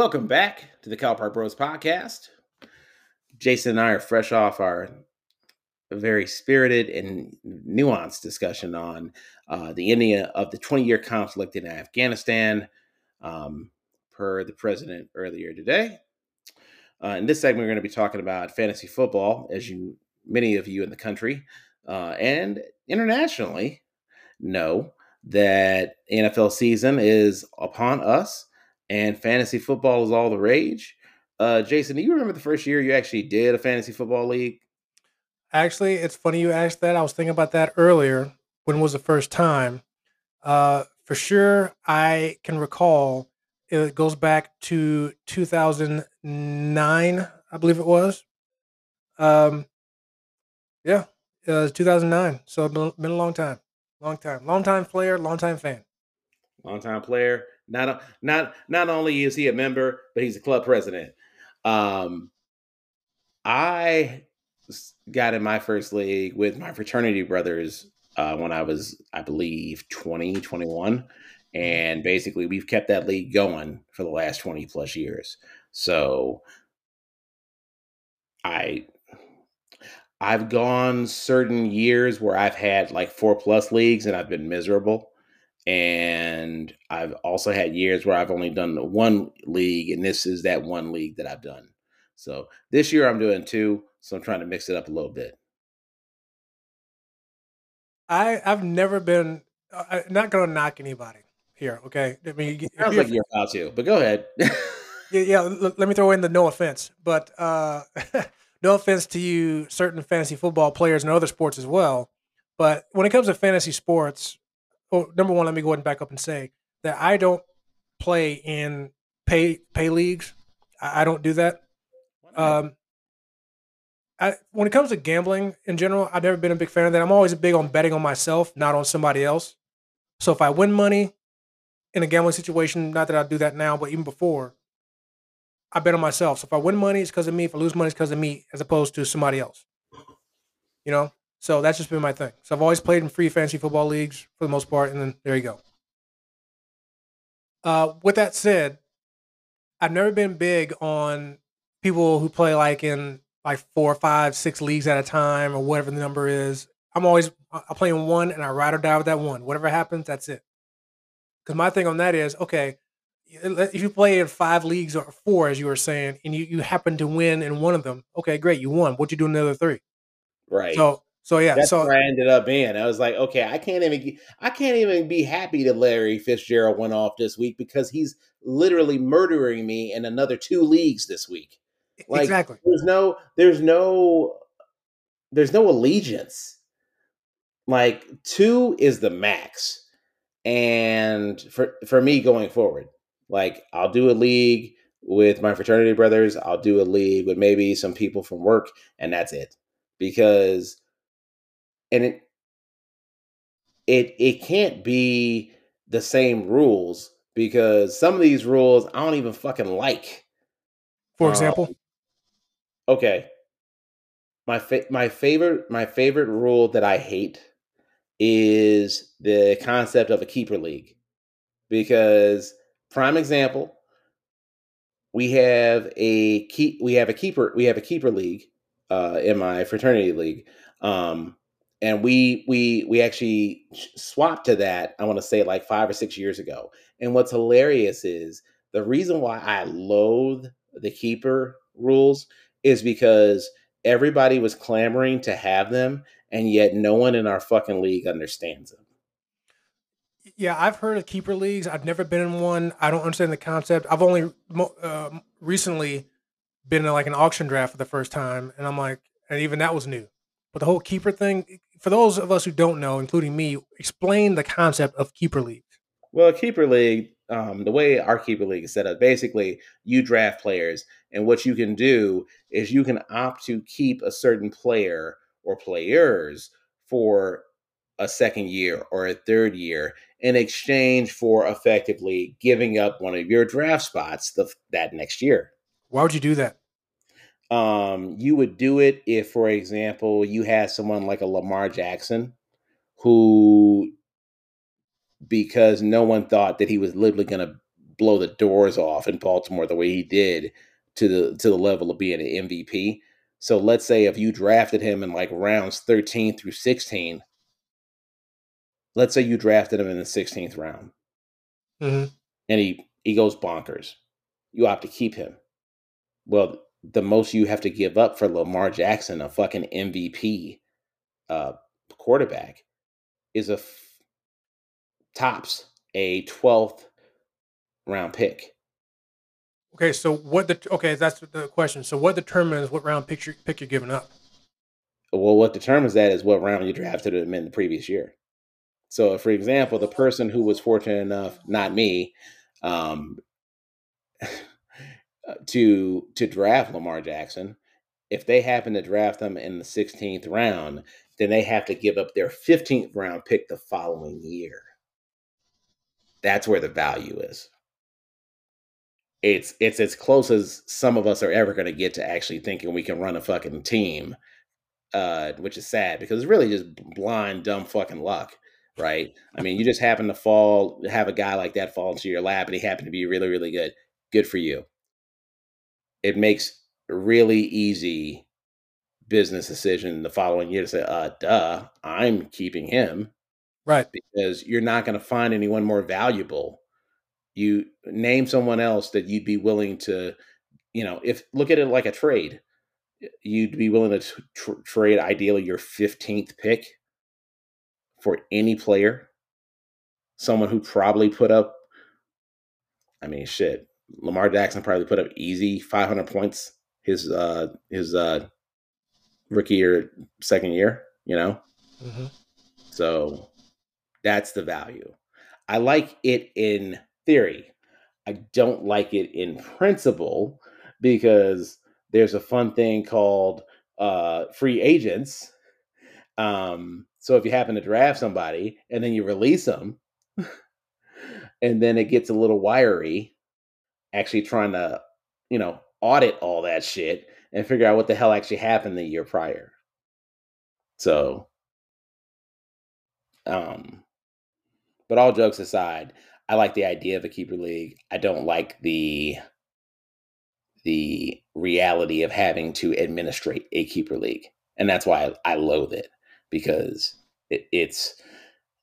Welcome back to the Cal Park Bros podcast. Jason and I are fresh off our very spirited and nuanced discussion on uh, the ending of the 20 year conflict in Afghanistan, um, per the president earlier today. Uh, in this segment, we're going to be talking about fantasy football, as you many of you in the country uh, and internationally know that NFL season is upon us and fantasy football is all the rage. Uh, Jason, do you remember the first year you actually did a fantasy football league? Actually, it's funny you asked that. I was thinking about that earlier. When was the first time? Uh, for sure, I can recall it goes back to 2009, I believe it was. Um, yeah, it was 2009. So it's been, been a long time, long time, long time player, long time fan. Long time player. Not not not only is he a member, but he's a club president. Um, I got in my first league with my fraternity brothers uh, when I was, I believe, 20, 21. And basically, we've kept that league going for the last 20 plus years. So I I've gone certain years where I've had like four plus leagues and I've been miserable and I've also had years where I've only done one league, and this is that one league that I've done. So this year I'm doing two, so I'm trying to mix it up a little bit. I I've never been uh, not going to knock anybody here. Okay, I mean, it sounds like you're about to, but go ahead. yeah, yeah. L- let me throw in the no offense, but uh, no offense to you, certain fantasy football players and other sports as well. But when it comes to fantasy sports, well, number one, let me go ahead and back up and say that I don't play in pay pay leagues. I, I don't do that. Um, I, when it comes to gambling in general, I've never been a big fan of that. I'm always big on betting on myself, not on somebody else. So if I win money in a gambling situation, not that I do that now, but even before, I bet on myself. So if I win money, it's because of me. If I lose money, it's because of me, as opposed to somebody else. You know, so that's just been my thing. So I've always played in free fantasy football leagues for the most part, and then there you go. Uh, with that said, I've never been big on people who play like in like four, five, six leagues at a time or whatever the number is. I'm always I play in one and I ride or die with that one. Whatever happens, that's it. Because my thing on that is okay. If you play in five leagues or four, as you were saying, and you, you happen to win in one of them, okay, great, you won. What you do in the other three? Right. So so yeah, that's so where I ended up being. I was like, okay, I can't even, I can't even be happy that Larry Fitzgerald went off this week because he's literally murdering me in another two leagues this week. Like, exactly. There's no, there's no, there's no allegiance. Like two is the max, and for for me going forward, like I'll do a league with my fraternity brothers. I'll do a league with maybe some people from work, and that's it. Because and it it it can't be the same rules because some of these rules I don't even fucking like. For Uh, example, Okay. My fa- my favorite my favorite rule that I hate is the concept of a keeper league. Because prime example, we have a keep we have a keeper we have a keeper league uh in my fraternity league. Um and we we we actually swapped to that I want to say like 5 or 6 years ago. And what's hilarious is the reason why I loathe the keeper rules is because everybody was clamoring to have them, and yet no one in our fucking league understands them. yeah, I've heard of keeper leagues. I've never been in one. I don't understand the concept. I've only um recently been in like an auction draft for the first time, and I'm like, and even that was new. But the whole keeper thing, for those of us who don't know, including me, explain the concept of keeper league. Well, keeper league, um, the way our keeper league is set up, basically you draft players, and what you can do is you can opt to keep a certain player or players for a second year or a third year in exchange for effectively giving up one of your draft spots the, that next year. Why would you do that? Um, you would do it if, for example, you had someone like a Lamar Jackson who, because no one thought that he was literally going to blow the doors off in Baltimore the way he did to the to the level of being an MVP. So let's say if you drafted him in like rounds 13 through 16, let's say you drafted him in the 16th round hmm and he he goes bonkers. You opt to keep him. Well, the most you have to give up for Lamar Jackson, a fucking MVP uh, quarterback, is a f- tops a twelfth round pick. Okay, so what? The, okay, that's the question. So what determines what round pick you're, pick you're giving up? Well, what determines that is what round you drafted him in the previous year. So, for example, the person who was fortunate enough, not me, um, to to draft Lamar Jackson, if they happen to draft him in the 16th round, then they have to give up their 15th round pick the following year. That's where the value is. It's it's as close as some of us are ever going to get to actually thinking we can run a fucking team uh, which is sad because it's really just blind, dumb fucking luck, right? I mean, you just happen to fall, have a guy like that fall into your lap, and he happened to be really, really good. Good for you. It makes really easy business decision the following year to say, uh, duh, I'm keeping him Right. because you're not going to find anyone more valuable. You name someone else that you'd be willing to, you know, if look at it like a trade you'd be willing to tr- trade ideally your 15th pick for any player someone who probably put up i mean shit lamar jackson probably put up easy 500 points his uh his uh rookie or second year you know? Hmm so that's the value. I like it in theory. I don't like it in principle because there's a fun thing called uh, free agents. Um, so if you happen to draft somebody and then you release them, and then it gets a little wiry, actually trying to, you know, audit all that shit and figure out what the hell actually happened the year prior. So, um, but all jokes aside, I like the idea of a keeper league. I don't like the the reality of having to administrate a keeper league, and that's why I, I loathe it because it, it's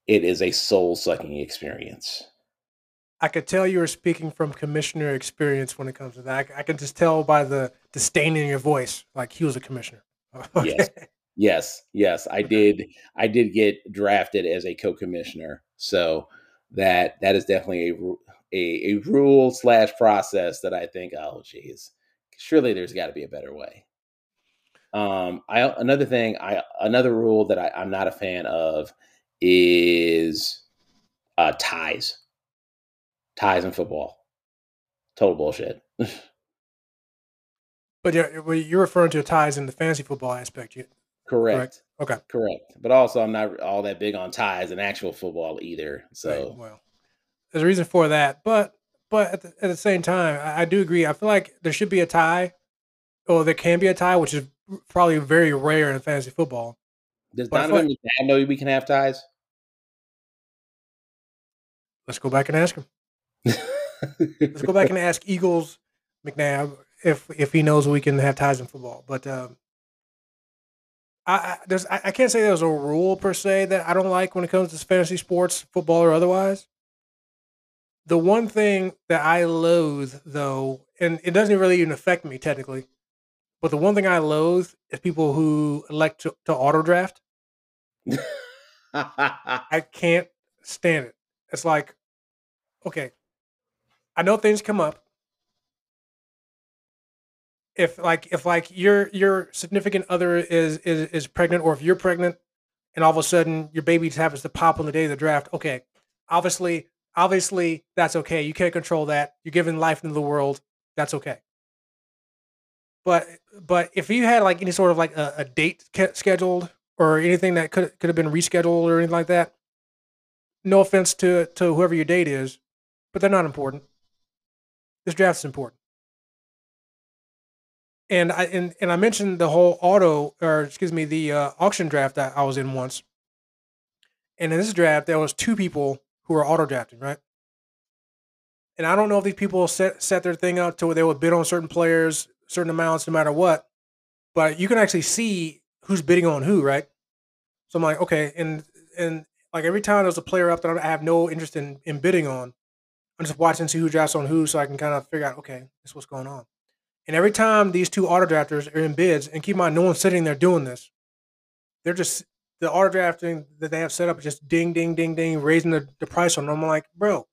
it is a soul sucking experience. I could tell you were speaking from commissioner experience when it comes to that. I, I can just tell by the disdain in your voice, like he was a commissioner. Yes. Yes, yes, I did. I did get drafted as a co-commissioner, so that that is definitely a a, a rule slash process that I think, oh, geez, surely there's got to be a better way. Um, I another thing, I another rule that I, I'm not a fan of is uh, ties. Ties in football, total bullshit. But you're, you're referring to ties in the fantasy football aspect. You, Correct. okay. Correct. But also, I'm not all that big on ties in actual football either. So. Right, well, there's a reason for that. But but at the, at the same time, I, I do agree. I feel like there should be a tie, or there can be a tie, which is probably very rare in fantasy football. Does But Donovan McNabb know we can have ties? Let's go back and ask him. Let's go back and ask Eagles McNabb if if he knows we can have ties in football. But um, I, I there's I, I can't say there's a rule per se that I don't like when it comes to fantasy sports, football or otherwise. The one thing that I loathe, though, and it doesn't really even affect me technically, but the one thing I loathe is people who elect to, to auto draft. I can't stand it. It's like, okay, I know things come up. If like if like your your significant other is is is pregnant, or if you're pregnant, and all of a sudden your baby just happens to pop on the day of the draft, okay, obviously obviously that's okay. You can't control that. You're giving life into the world. That's okay. But but if you had like any sort of like a, a date scheduled or anything that could could have been rescheduled or anything like that, no offense to to whoever your date is, but they're not important. This draft is important. And I and, and I mentioned the whole auto or excuse me the uh, auction draft that I was in once. And in this draft, there was two people who were auto drafting, right? And I don't know if these people set set their thing up to where they would bid on certain players, certain amounts, no matter what. But you can actually see who's bidding on who, right? So I'm like, okay, and and like every time there's a player up that I have no interest in in bidding on, I'm just watching see who drafts on who, so I can kind of figure out, okay, this is what's going on. And every time these two auto drafters are in bids, and keep in mind, no one's sitting there doing this. They're just the auto drafting that they have set up is just ding, ding, ding, ding, raising the, the price on them. I'm like, bro,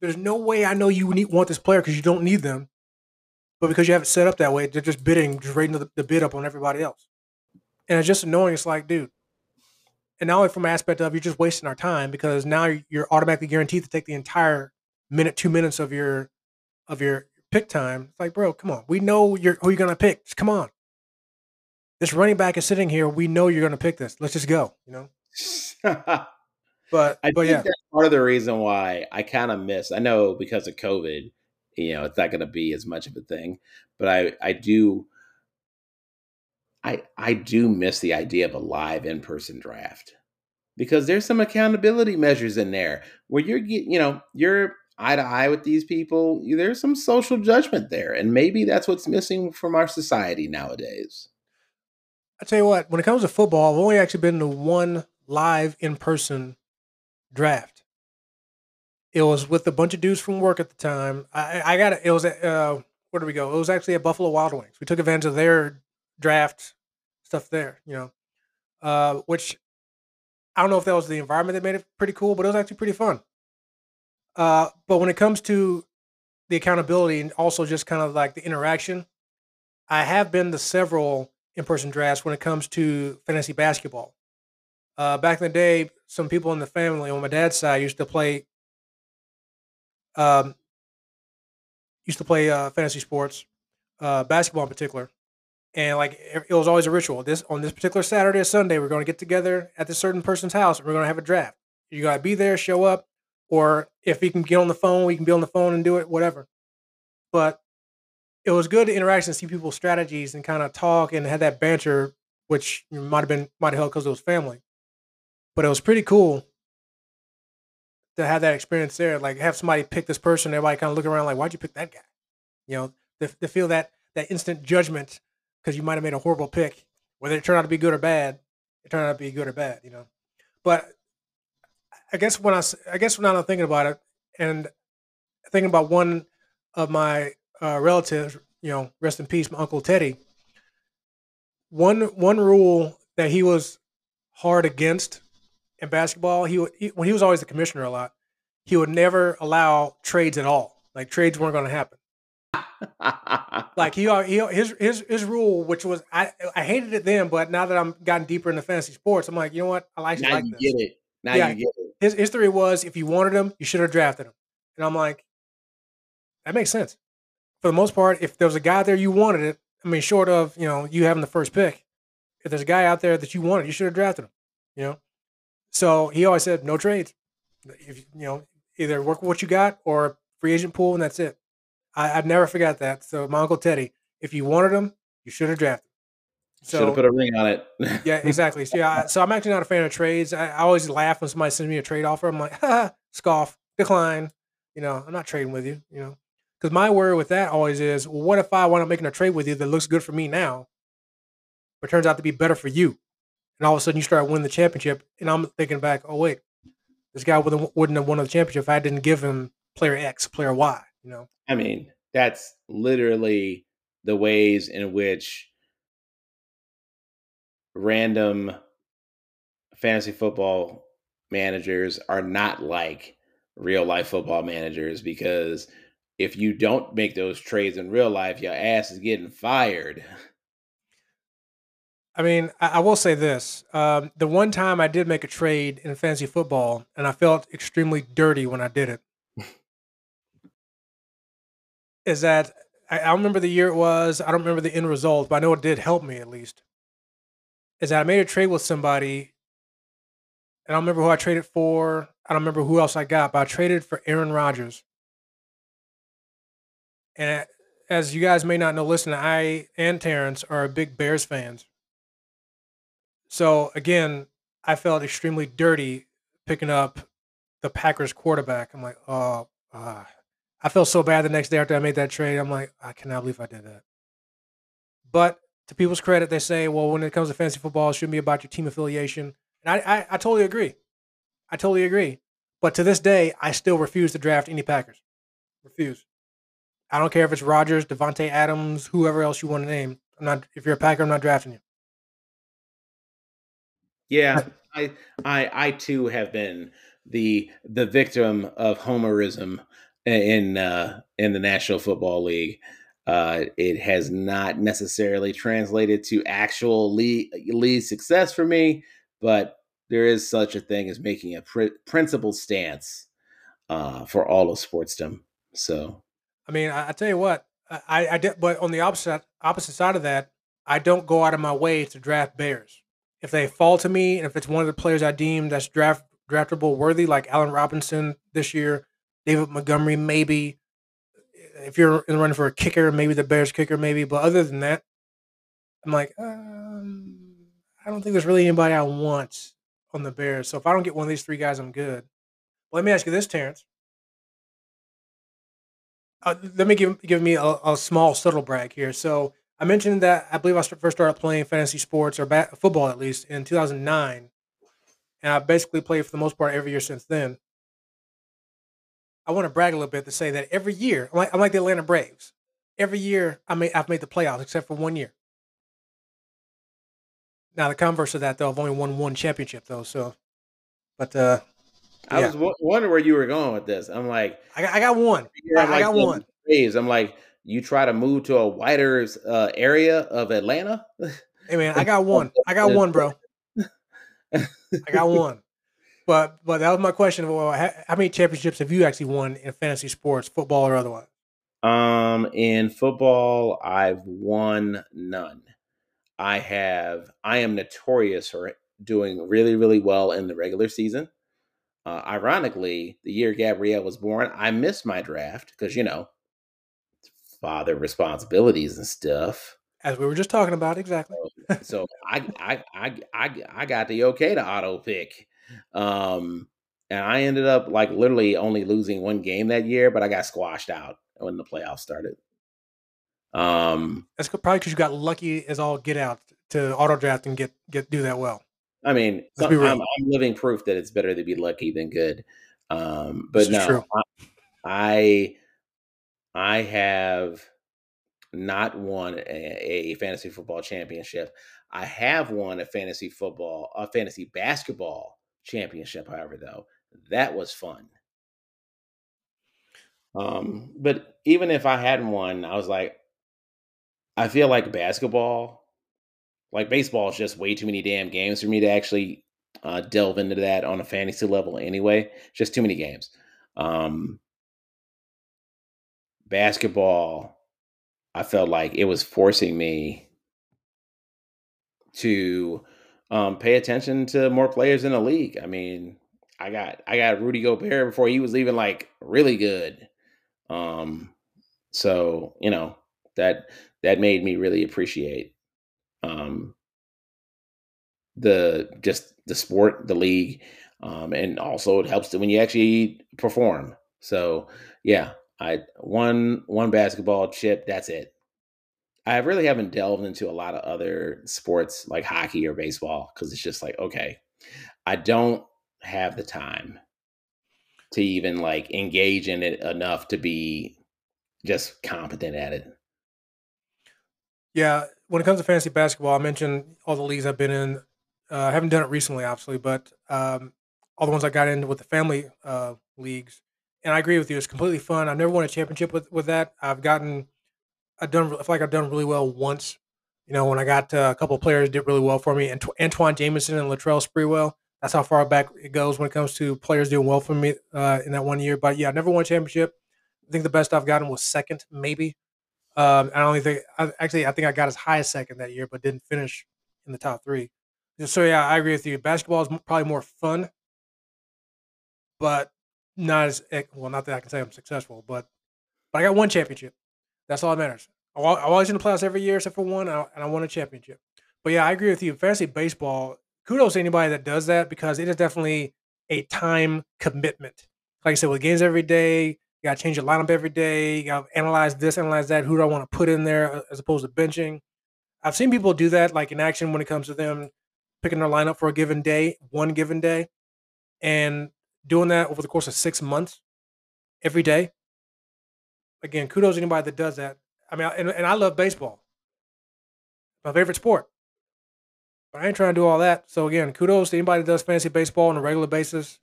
there's no way I know you need, want this player because you don't need them, but because you have it set up that way, they're just bidding, just raising the, the bid up on everybody else. And it's just annoying. It's like, dude. And not only from an aspect of you're just wasting our time because now you're automatically guaranteed to take the entire minute, two minutes of your of your pick time. It's like, bro, come on. We know you're who you're gonna pick. Just come on. This running back is sitting here. We know you're gonna pick this. Let's just go. You know. But I but think yeah, that's part of the reason why I kind of miss. I know because of COVID, you know, it's not going to be as much of a thing, but I I do I I do miss the idea of a live in person draft because there's some accountability measures in there where you're you know you're eye to eye with these people. There's some social judgment there, and maybe that's what's missing from our society nowadays. I tell you what. When it comes to football, I've only actually been to one live in person draft. It was with a bunch of dudes from work at the time. I, I got it. It was at uh, where did we go? It was actually at Buffalo Wild Wings. We took advantage of their draft stuff there. You know, uh, which I don't know if that was the environment that made it pretty cool, but it was actually pretty fun. Uh, but when it comes to the accountability and also just kind of like the interaction, I have been to several in-person drafts when it comes to fantasy basketball. Uh, back in the day, some people in the family on my dad's side used to play, um, used to play uh, fantasy sports, uh, basketball in particular, and like it was always a ritual. This on this particular Saturday or Sunday, we're going to get together at this certain person's house. and We're going to have a draft. You got to be there, show up, or if we can get on the phone, we can be on the phone and do it, whatever. But it was good to interact and see people's strategies and kind of talk and had that banter, which might have been might have helped because it was family. But it was pretty cool to have that experience there. Like have somebody pick this person, everybody kind of look around like, why'd you pick that guy? You know, to, to feel that that instant judgment because you might have made a horrible pick, whether it turned out to be good or bad. It turned out to be good or bad, you know. But I guess when I I guess when I'm thinking about it and thinking about one of my uh, relatives, you know, rest in peace, my uncle Teddy. One one rule that he was hard against in basketball, he, would, he when he was always the commissioner a lot, he would never allow trades at all. Like trades weren't going to happen. Like he, he his his his rule, which was I I hated it then, but now that I'm gotten deeper into fantasy sports, I'm like, you know what, I actually now like you this. get it. Now Yeah. you get it. His his theory was if you wanted him, you should have drafted him. And I'm like, that makes sense. For the most part, if there was a guy there you wanted it, I mean, short of you know you having the first pick, if there's a guy out there that you wanted, you should have drafted him. You know, so he always said no trades. If you know either work with what you got or free agent pool, and that's it. I, I'd never forgot that. So my uncle Teddy, if you wanted him, you should have drafted. Should have put a ring on it. yeah, exactly. So, yeah, so I'm actually not a fan of trades. I, I always laugh when somebody sends me a trade offer. I'm like, ha, scoff, decline. You know, I'm not trading with you. You know, because my worry with that always is, well, what if I wind up making a trade with you that looks good for me now, but turns out to be better for you, and all of a sudden you start winning the championship, and I'm thinking back, oh wait, this guy wouldn't wouldn't have won the championship if I didn't give him player X, player Y. You know, I mean, that's literally the ways in which random fantasy football managers are not like real life football managers because if you don't make those trades in real life, your ass is getting fired. I mean, I, will say this: um, the one time I did make a trade in fantasy football, and I felt extremely dirty when I did it, is that I, I remember the year it was. I don't remember the end result, but I know it did help me at least. Is that I made a trade with somebody, and I don't remember who I traded for. I don't remember who else I got, but I traded for Aaron Rodgers. And as you guys may not know, listen, I and Terrence are big Bears fans. So again, I felt extremely dirty picking up the Packers quarterback. I'm like, oh, ah. I felt so bad the next day after I made that trade. I'm like, I cannot believe I did that. But to people's credit, they say, well, when it comes to fantasy football, it shouldn't be about your team affiliation. And I, I, I totally agree. I totally agree. But to this day, I still refuse to draft any Packers. Refuse. I don't care if it's Rodgers, Davante Adams, whoever else you want to name. I'm not. If you're a Packer, I'm not drafting you. Yeah, I I I too have been the the victim of homerism in uh in the National Football League. Uh it has not necessarily translated to actual league, league success for me, but there is such a thing as making a pr- principled stance uh for all of sportsdom. So, I mean, I, I tell you what, I, I did, but on the opposite opposite side of that, I don't go out of my way to draft Bears. If they fall to me, and if it's one of the players I deem that's draft draftable worthy, like Allen Robinson this year, David Montgomery, maybe. If you're in the running for a kicker, maybe the Bears kicker, maybe. But other than that, I'm like, um, I don't think there's really anybody I want on the Bears. So if I don't get one of these three guys, I'm good. Let me ask you this, Terrence. Uh, let me give give me a, a small subtle brag here. So I mentioned that I believe I first started playing fantasy sports or bat, football at least in 2009, and I basically played for the most part every year since then. I want to brag a little bit to say that every year, I'm like, I'm like the Atlanta Braves. Every year, I made I've made the playoffs except for one year. Now the converse of that, though, I've only won one championship though. So, but uh, I Yeah. was w- wondering where you were going with this. I'm like, I got, I got one. I- I got one. Braves. I'm like, you try to move to a wider uh, area of Atlanta. Hey man, I got one. I got one, bro. I got one. But but that was my question. Well, how, many championships have you actually won in fantasy sports, football or otherwise? Um, in football, I've won none. I have. I am notorious for doing really, really well in the regular season. Uh, ironically, the year Gabrielle was born, I missed my draft because you know, father responsibilities and stuff. As we were just talking about, exactly. so I, I I I I got the okay to auto pick. Um and I ended up like literally only losing one game that year, but I got squashed out when the playoffs started. Um That's probably because you got lucky as all get out to auto draft and get get do that well. I mean, some, be. I'm, I'm living proof that it's better to be lucky than good. Um but no. I I have not won a, a fantasy football championship. I have won a fantasy football, a fantasy basketball championship, however, though. That was fun. Um, but even if I hadn't won, I was like, I feel like basketball, like baseball, is just way too many damn games for me to actually uh, delve into that on a fantasy level. Anyway, just too many games. Um, basketball, I felt like it was forcing me to um, pay attention to more players in the league. I mean, I got I got Rudy Gobert before he was even like really good. Um, so you know that that made me really appreciate um the just the sport, the league, um, and also it helps when you actually perform. So yeah, I one one basketball chip. That's it. I really haven't delved into a lot of other sports like hockey or baseball because it's just like okay, I don't have the time to even like engage in it enough to be just competent at it. Yeah, when it comes to fantasy basketball, I mentioned all the leagues I've been in. Uh, I haven't done it recently, obviously, but um, all the ones I got into with the family uh, leagues, and I agree with you. It's completely fun. I've never won a championship with with that. I've gotten, I've done. I feel like I've done really well once. You know, when I got uh, a couple players did really well for me, and Antawn Jamison and Latrell Sprewell. That's how far back it goes when it comes to players doing well for me uh, in that one year. But yeah, I never won a championship. I think the best I've gotten was second, maybe. Um, I don't think I, actually I think I got as high as second that year, but didn't finish in the top three. So yeah, I agree with you. Basketball is probably more fun, but not as well. Not that I can say I'm successful, but but I got one championship. That's all that matters. I'm always in the playoffs every year except for one, and I won a championship. But yeah, I agree with you. Fantasy baseball, kudos to anybody that does that because it is definitely a time commitment. Like I said, with games every day, you got to change your lineup every day. You got to analyze this, analyze that. Who do I want to put in there uh, as opposed to benching? I've seen people do that, like in action, when it comes to them picking their lineup for a given day, one given day, and doing that over the course of six months, every day. Again, kudos to anybody that does that. I mean, and, and I love baseball, my favorite sport. But I ain't trying to do all that. So again, kudos to anybody that does fantasy baseball on a regular basis.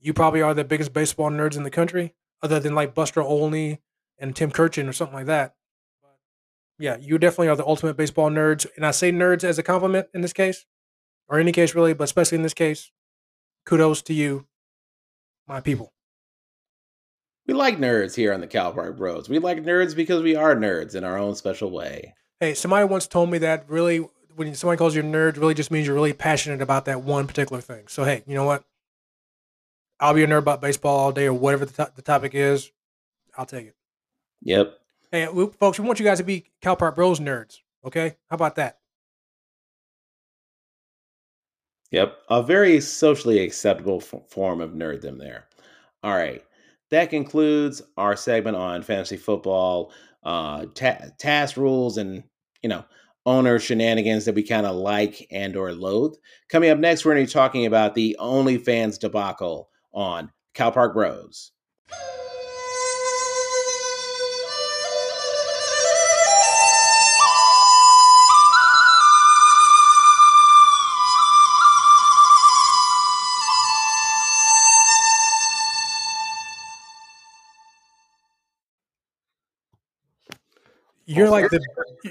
You probably are the biggest baseball nerds in the country other than like Buster Olney and Tim Kurkjian or something like that. Yeah, you definitely are the ultimate baseball nerds, and I say nerds as a compliment in this case, or any case really, but especially in this case. Kudos to you, my people. We like nerds here on the Cal Park Bros. We like nerds because we are nerds in our own special way. Hey, somebody once told me that really, when somebody calls you a nerd, really just means you're really passionate about that one particular thing. So hey, you know what? I'll be a nerd about baseball all day or whatever the, to- the topic is. I'll take it. Yep. Hey, we, folks, we want you guys to be Cal Park Bros nerds. Okay, how about that? Yep, a very socially acceptable f- form of nerddom there. All right, that concludes our segment on fantasy football, uh, ta- task rules, and you know owner shenanigans that we kind of like and or loathe. Coming up next, we're going to be talking about the OnlyFans debacle on Cal Park Bros. You're like the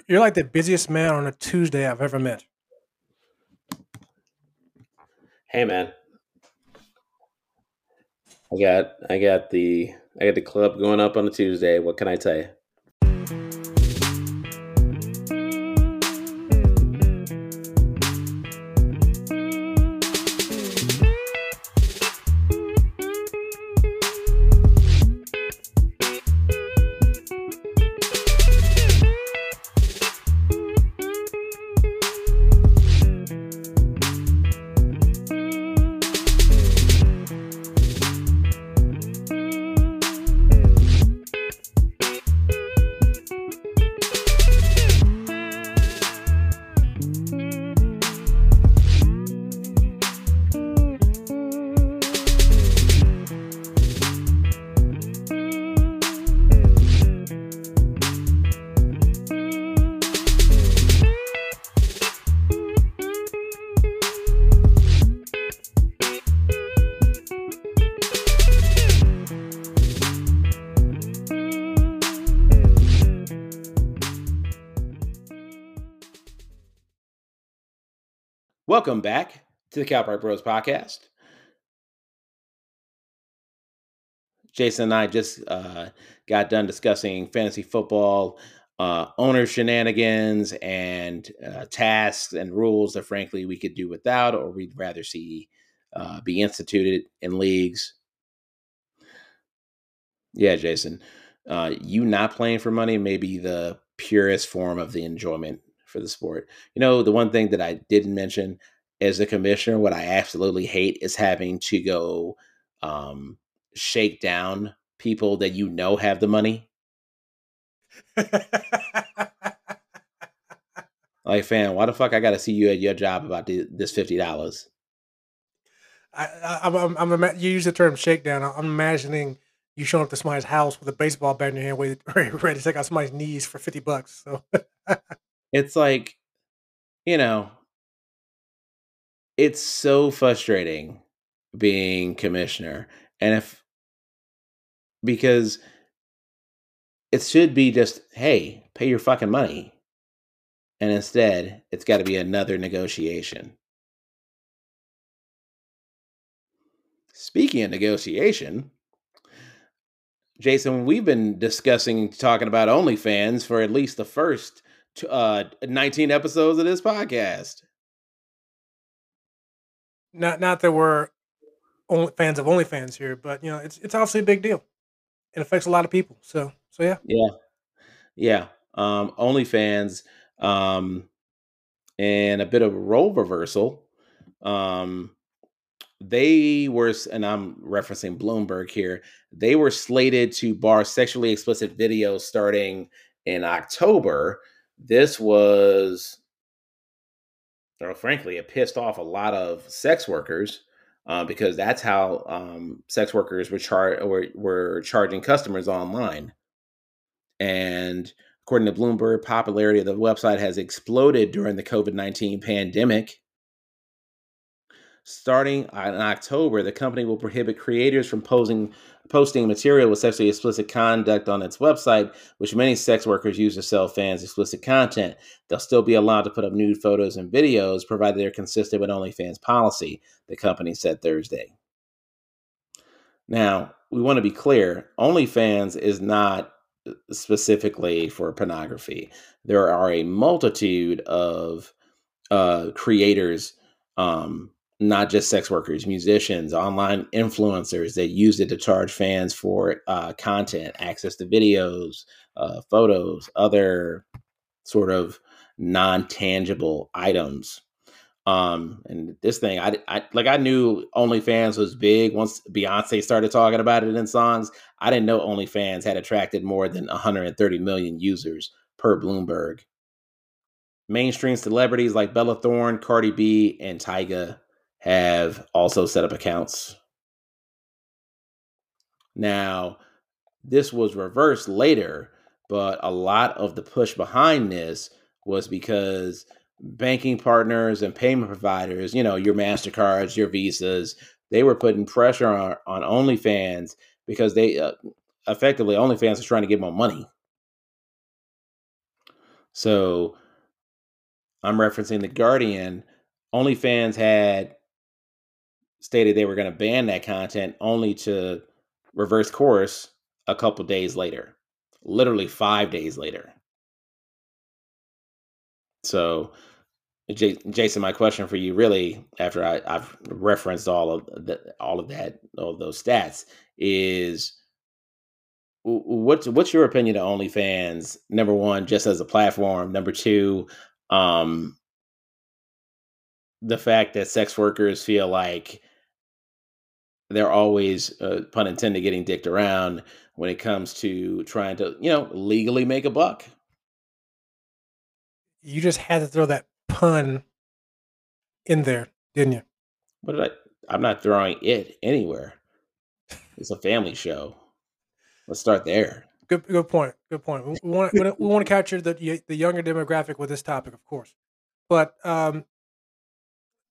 you're like the busiest man on a Tuesday I've ever met. Hey man, I got I got the I got the club going up on a Tuesday. What can I tell you? Welcome back to the Cal Park Bros podcast. Jason and I just uh, got done discussing fantasy football, uh, owner shenanigans, and uh, tasks and rules that, frankly, we could do without, or we'd rather see uh, be instituted in leagues. Yeah, Jason, uh, you not playing for money may be the purest form of the enjoyment for the sport. You know, the one thing that I didn't mention as a commissioner, what I absolutely hate is having to go um, shake down people that you know have the money. like, fam, why the fuck I got to see you at your job about this fifty dollars? I, I, I'm, I'm, I'm, you use the term shakedown. I'm imagining you showing up to somebody's house with a baseball bat in your hand, ready, ready to take out somebody's knees for fifty bucks. So it's like, you know, it's so frustrating being commissioner, and if because it should be just, hey, pay your fucking money, and instead it's got to be another negotiation. Speaking of negotiation, Jason, we've been discussing talking about OnlyFans for at least the first uh, 19 episodes of this podcast. Not not that we're only fans of OnlyFans here, but you know, it's it's obviously a big deal. It affects a lot of people. So so yeah. Yeah. Yeah. Um OnlyFans um and a bit of a role reversal. Um they were, and I'm referencing Bloomberg here, they were slated to bar sexually explicit videos starting in October. This was, or frankly, it pissed off a lot of sex workers uh, because that's how um, sex workers were, char- were, were charging customers online. And according to Bloomberg, popularity of the website has exploded during the COVID 19 pandemic. Starting in October, the company will prohibit creators from posing, posting material with sexually explicit conduct on its website, which many sex workers use to sell fans explicit content. They'll still be allowed to put up nude photos and videos, provided they're consistent with OnlyFans policy, the company said Thursday. Now, we want to be clear OnlyFans is not uh, specifically for pornography. There are a multitude of uh, creators um, not just sex workers, musicians, online influencers that use it to charge fans for uh, content, access to videos, uh, photos, other sort of non tangible items. Um, and this thing, I, I like, I knew OnlyFans was big once Beyonce started talking about it in songs. I didn't know OnlyFans had attracted more than 130 million users per Bloomberg. Mainstream celebrities like Bella Thorne, Cardi B, and Tyga have also set up accounts. Now, this was reversed later, but a lot of the push behind this was because banking partners and payment providers, you know, your MasterCards, your Visas, they were putting pressure on, on OnlyFans because they uh, effectively, OnlyFans is trying to get more money. So I'm referencing The Guardian. OnlyFans had stated they were going to ban that content only to reverse course a couple days later, literally five days later. So, J- Jason, my question for you, really, after I, have referenced all of the, all of that, all of those stats, is what's what's your opinion of OnlyFans? Number one, just as a platform. Number two, um, the fact that sex workers feel like they're always, uh, pun intended, getting dicked around when it comes to trying to, you know, legally make a buck. You just had to throw that pun in there, didn't you? What did I? I'm not throwing it anywhere. It's a family show. Let's start there. Good, good point. Good point. We, want we want to capture the the younger demographic with this topic, of course. But um,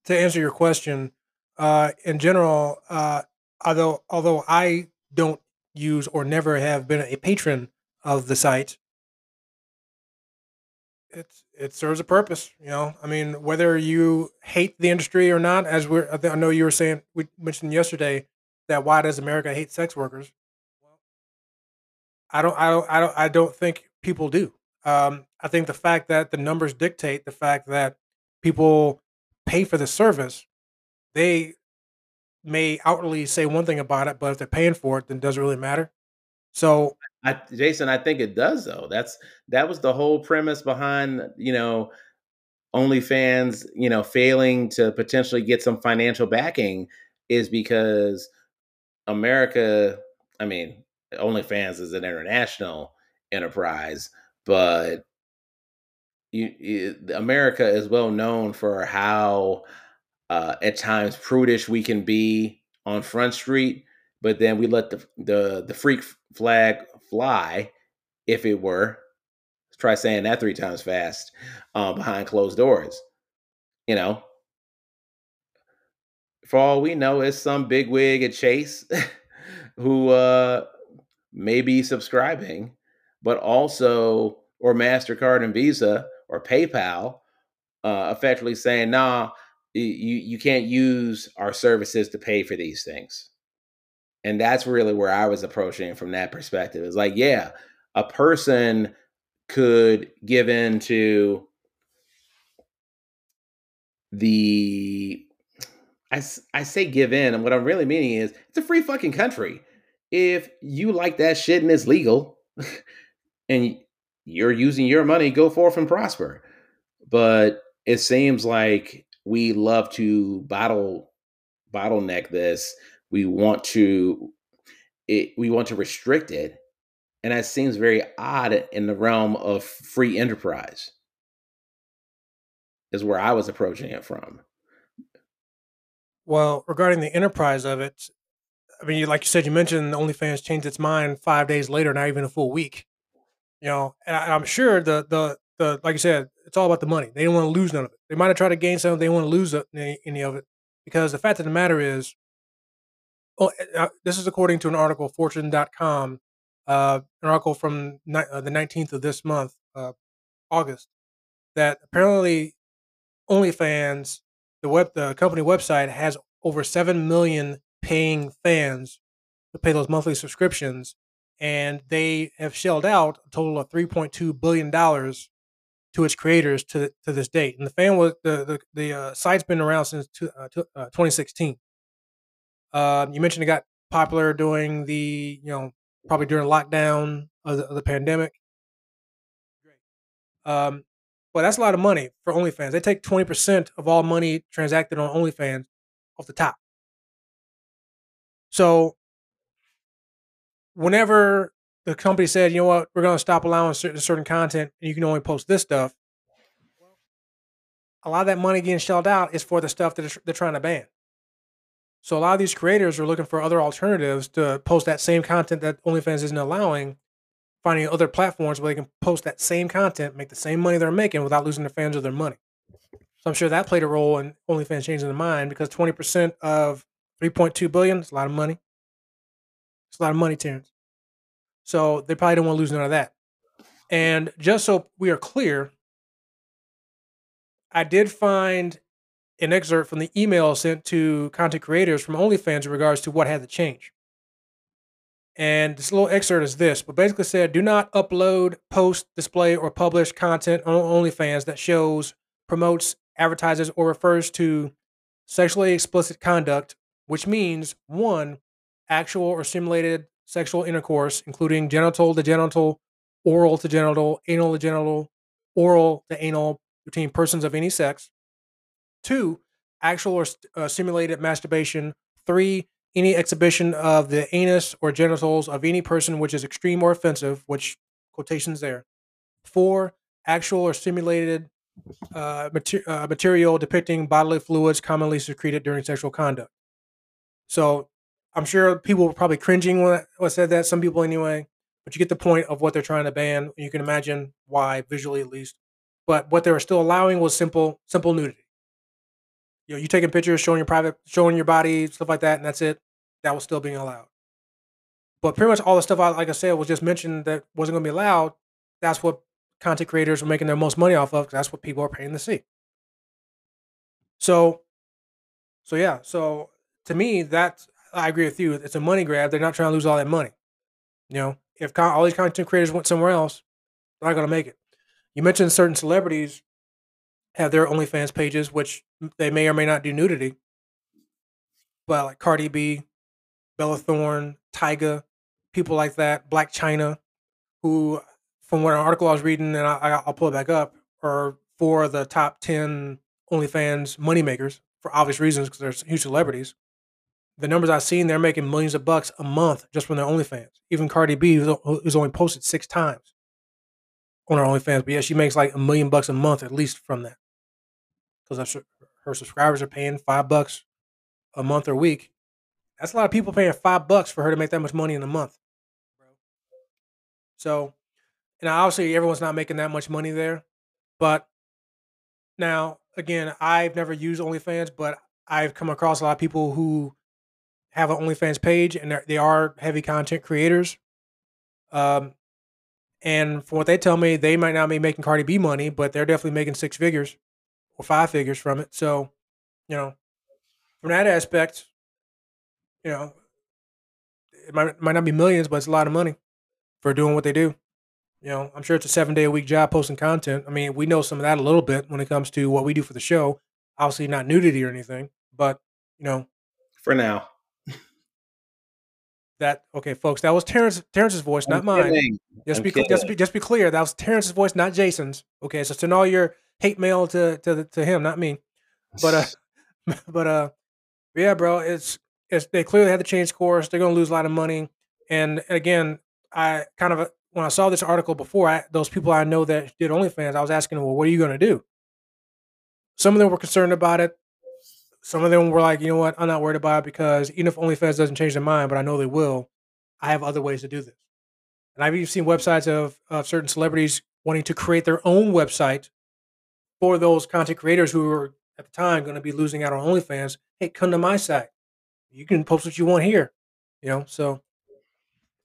to answer your question, uh, in general, uh, although although I don't use or never have been a patron of the site, it's it serves a purpose. You know, I mean, whether you hate the industry or not, as we're I know you were saying we mentioned yesterday that why does America hate sex workers? I don't I don't I don't I don't think people do. Um, I think the fact that the numbers dictate the fact that people pay for the service they may outwardly say one thing about it, but if they're paying for it, then it doesn't really matter. So, I, Jason, I think it does though. That's that was the whole premise behind you know OnlyFans, you know, failing to potentially get some financial backing is because America. I mean, OnlyFans is an international enterprise, but you, you, America is well known for how uh, at times prudish we can be on Front Street, but then we let the the the freak flag fly, if it were. Let's try saying that three times fast uh, behind closed doors. You know, for all we know, it's some big wig at Chase who uh, may be subscribing, but also or Mastercard and Visa or PayPal, uh, effectively saying, "Nah, you you can't use our services to pay for these things." And that's really where I was approaching from that perspective. It's like, yeah, a person could give in to the I, I say give in and what i'm really meaning is it's a free fucking country if you like that shit and it's legal and you're using your money, go forth and prosper. But it seems like we love to bottle bottleneck this. We want to it, we want to restrict it, and that seems very odd in the realm of free enterprise. Is where I was approaching it from. Well, regarding the enterprise of it, I mean, like you said, you mentioned OnlyFans changed its mind five days later, not even a full week. You know, and, I, am sure the the the like you said, it's all about the money. They don't want to lose none of it. They might have tried to gain some. They want to lose any, of it because the fact of the matter is, oh, uh, this is according to an article, Fortune.com, uh, an article from ni- uh, the 19th of this month, uh, August, that apparently OnlyFans, the web, the company website has over seven million paying fans to pay those monthly subscriptions and they have shelled out a total of 3.2 billion dollars to its creators to to this date. And the fan was the the, the uh, site's been around since two, uh, uh, 2016. Um, you mentioned it got popular during the you know probably during lockdown of the, of the pandemic. Um, but that's a lot of money for OnlyFans. They take 20% of all money transacted on OnlyFans off the top. So whenever the company said, you know what, we're going to stop allowing certain, certain content and you can only post this stuff, a lot of that money getting shelled out is for the stuff that they're trying to ban. So a lot of these creators are looking for other alternatives to post that same content that OnlyFans isn't allowing, finding other platforms where they can post that same content, make the same money they're making without losing their fans or their money. So I'm sure that played a role in OnlyFans changing their mind because 20% of 3.2 billion is a lot of money. It's a lot of money, Terrence. So they probably don't want to lose none of that. And just so we are clear, I did find an excerpt from the email sent to content creators from OnlyFans in regards to what had to change. And this little excerpt is this, but basically said do not upload, post, display, or publish content on OnlyFans that shows, promotes, advertises, or refers to sexually explicit conduct, which means one, actual or simulated sexual intercourse, including genital to genital, oral to genital, anal to genital, oral to anal between persons of any sex. Two, actual or uh, simulated masturbation. Three, any exhibition of the anus or genitals of any person which is extreme or offensive, which quotations there. Four, actual or simulated uh, mater- uh, material depicting bodily fluids commonly secreted during sexual conduct. So I'm sure people were probably cringing when I said that. Some people anyway, but you get the point of what they're trying to ban. You can imagine why, visually at least. But what they were still allowing was simple, simple nudity. You know, you taking pictures, showing your private, showing your body, stuff like that, and that's it. That was still being allowed. But pretty much all the stuff, I, like I said, was just mentioned that wasn't going to be allowed. That's what content creators were making their most money off of. that's what people are paying to see. So, so yeah. So to me, that's I agree with you. It's a money grab. They're not trying to lose all that money. You know, if con- all these content creators went somewhere else, they're not going to make it. You mentioned certain celebrities have their OnlyFans pages, which they may or may not do nudity. but like Cardi B, Bella Thorne, Tyga, people like that, Blac Chyna, who, from what an article I was reading, and I, I'll pull it back up, are four of the top 10 OnlyFans moneymakers for obvious reasons because they're huge celebrities. The numbers I've seen, they're making millions of bucks a month just from their OnlyFans. Even Cardi B, who's only posted six times on her OnlyFans, but yeah, she makes like a million bucks a month at least from that because her subscribers are paying five bucks a month or week. That's a lot of people paying five bucks for her to make that much money in a month. So, and obviously everyone's not making that much money there, but now again, I've never used OnlyFans, but I've come across a lot of people who have an OnlyFans page and they are heavy content creators. Um, and from what they tell me, they might not be making Cardi B money, but they're definitely making six figures or five figures from it. So, you know, from that aspect, you know, it might might not be millions, but it's a lot of money for doing what they do. You know, I'm sure it's a seven day a week job posting content. I mean, we know some of that a little bit when it comes to what we do for the show. Obviously, not nudity or anything, but you know, for now. That okay, folks. That was Terrence Terrence's voice, I'm not mine. Just be just be just be clear. That was Terrence's voice, not Jason's. Okay, so send all your hate mail to to to him, not me. But uh, but uh, yeah, bro. It's it's they clearly had to change course. They're gonna lose a lot of money. And again, I kind of when I saw this article before, I, those people I know that did OnlyFans, I was asking, well, what are you gonna do? Some of them were concerned about it. Some of them were like, you know what, I'm not worried about it because even if OnlyFans doesn't change their mind, but I know they will, I have other ways to do this. And I've even seen websites of, of certain celebrities wanting to create their own website for those content creators who were at the time going to be losing out on OnlyFans. Hey, come to my site. You can post what you want here. You know, so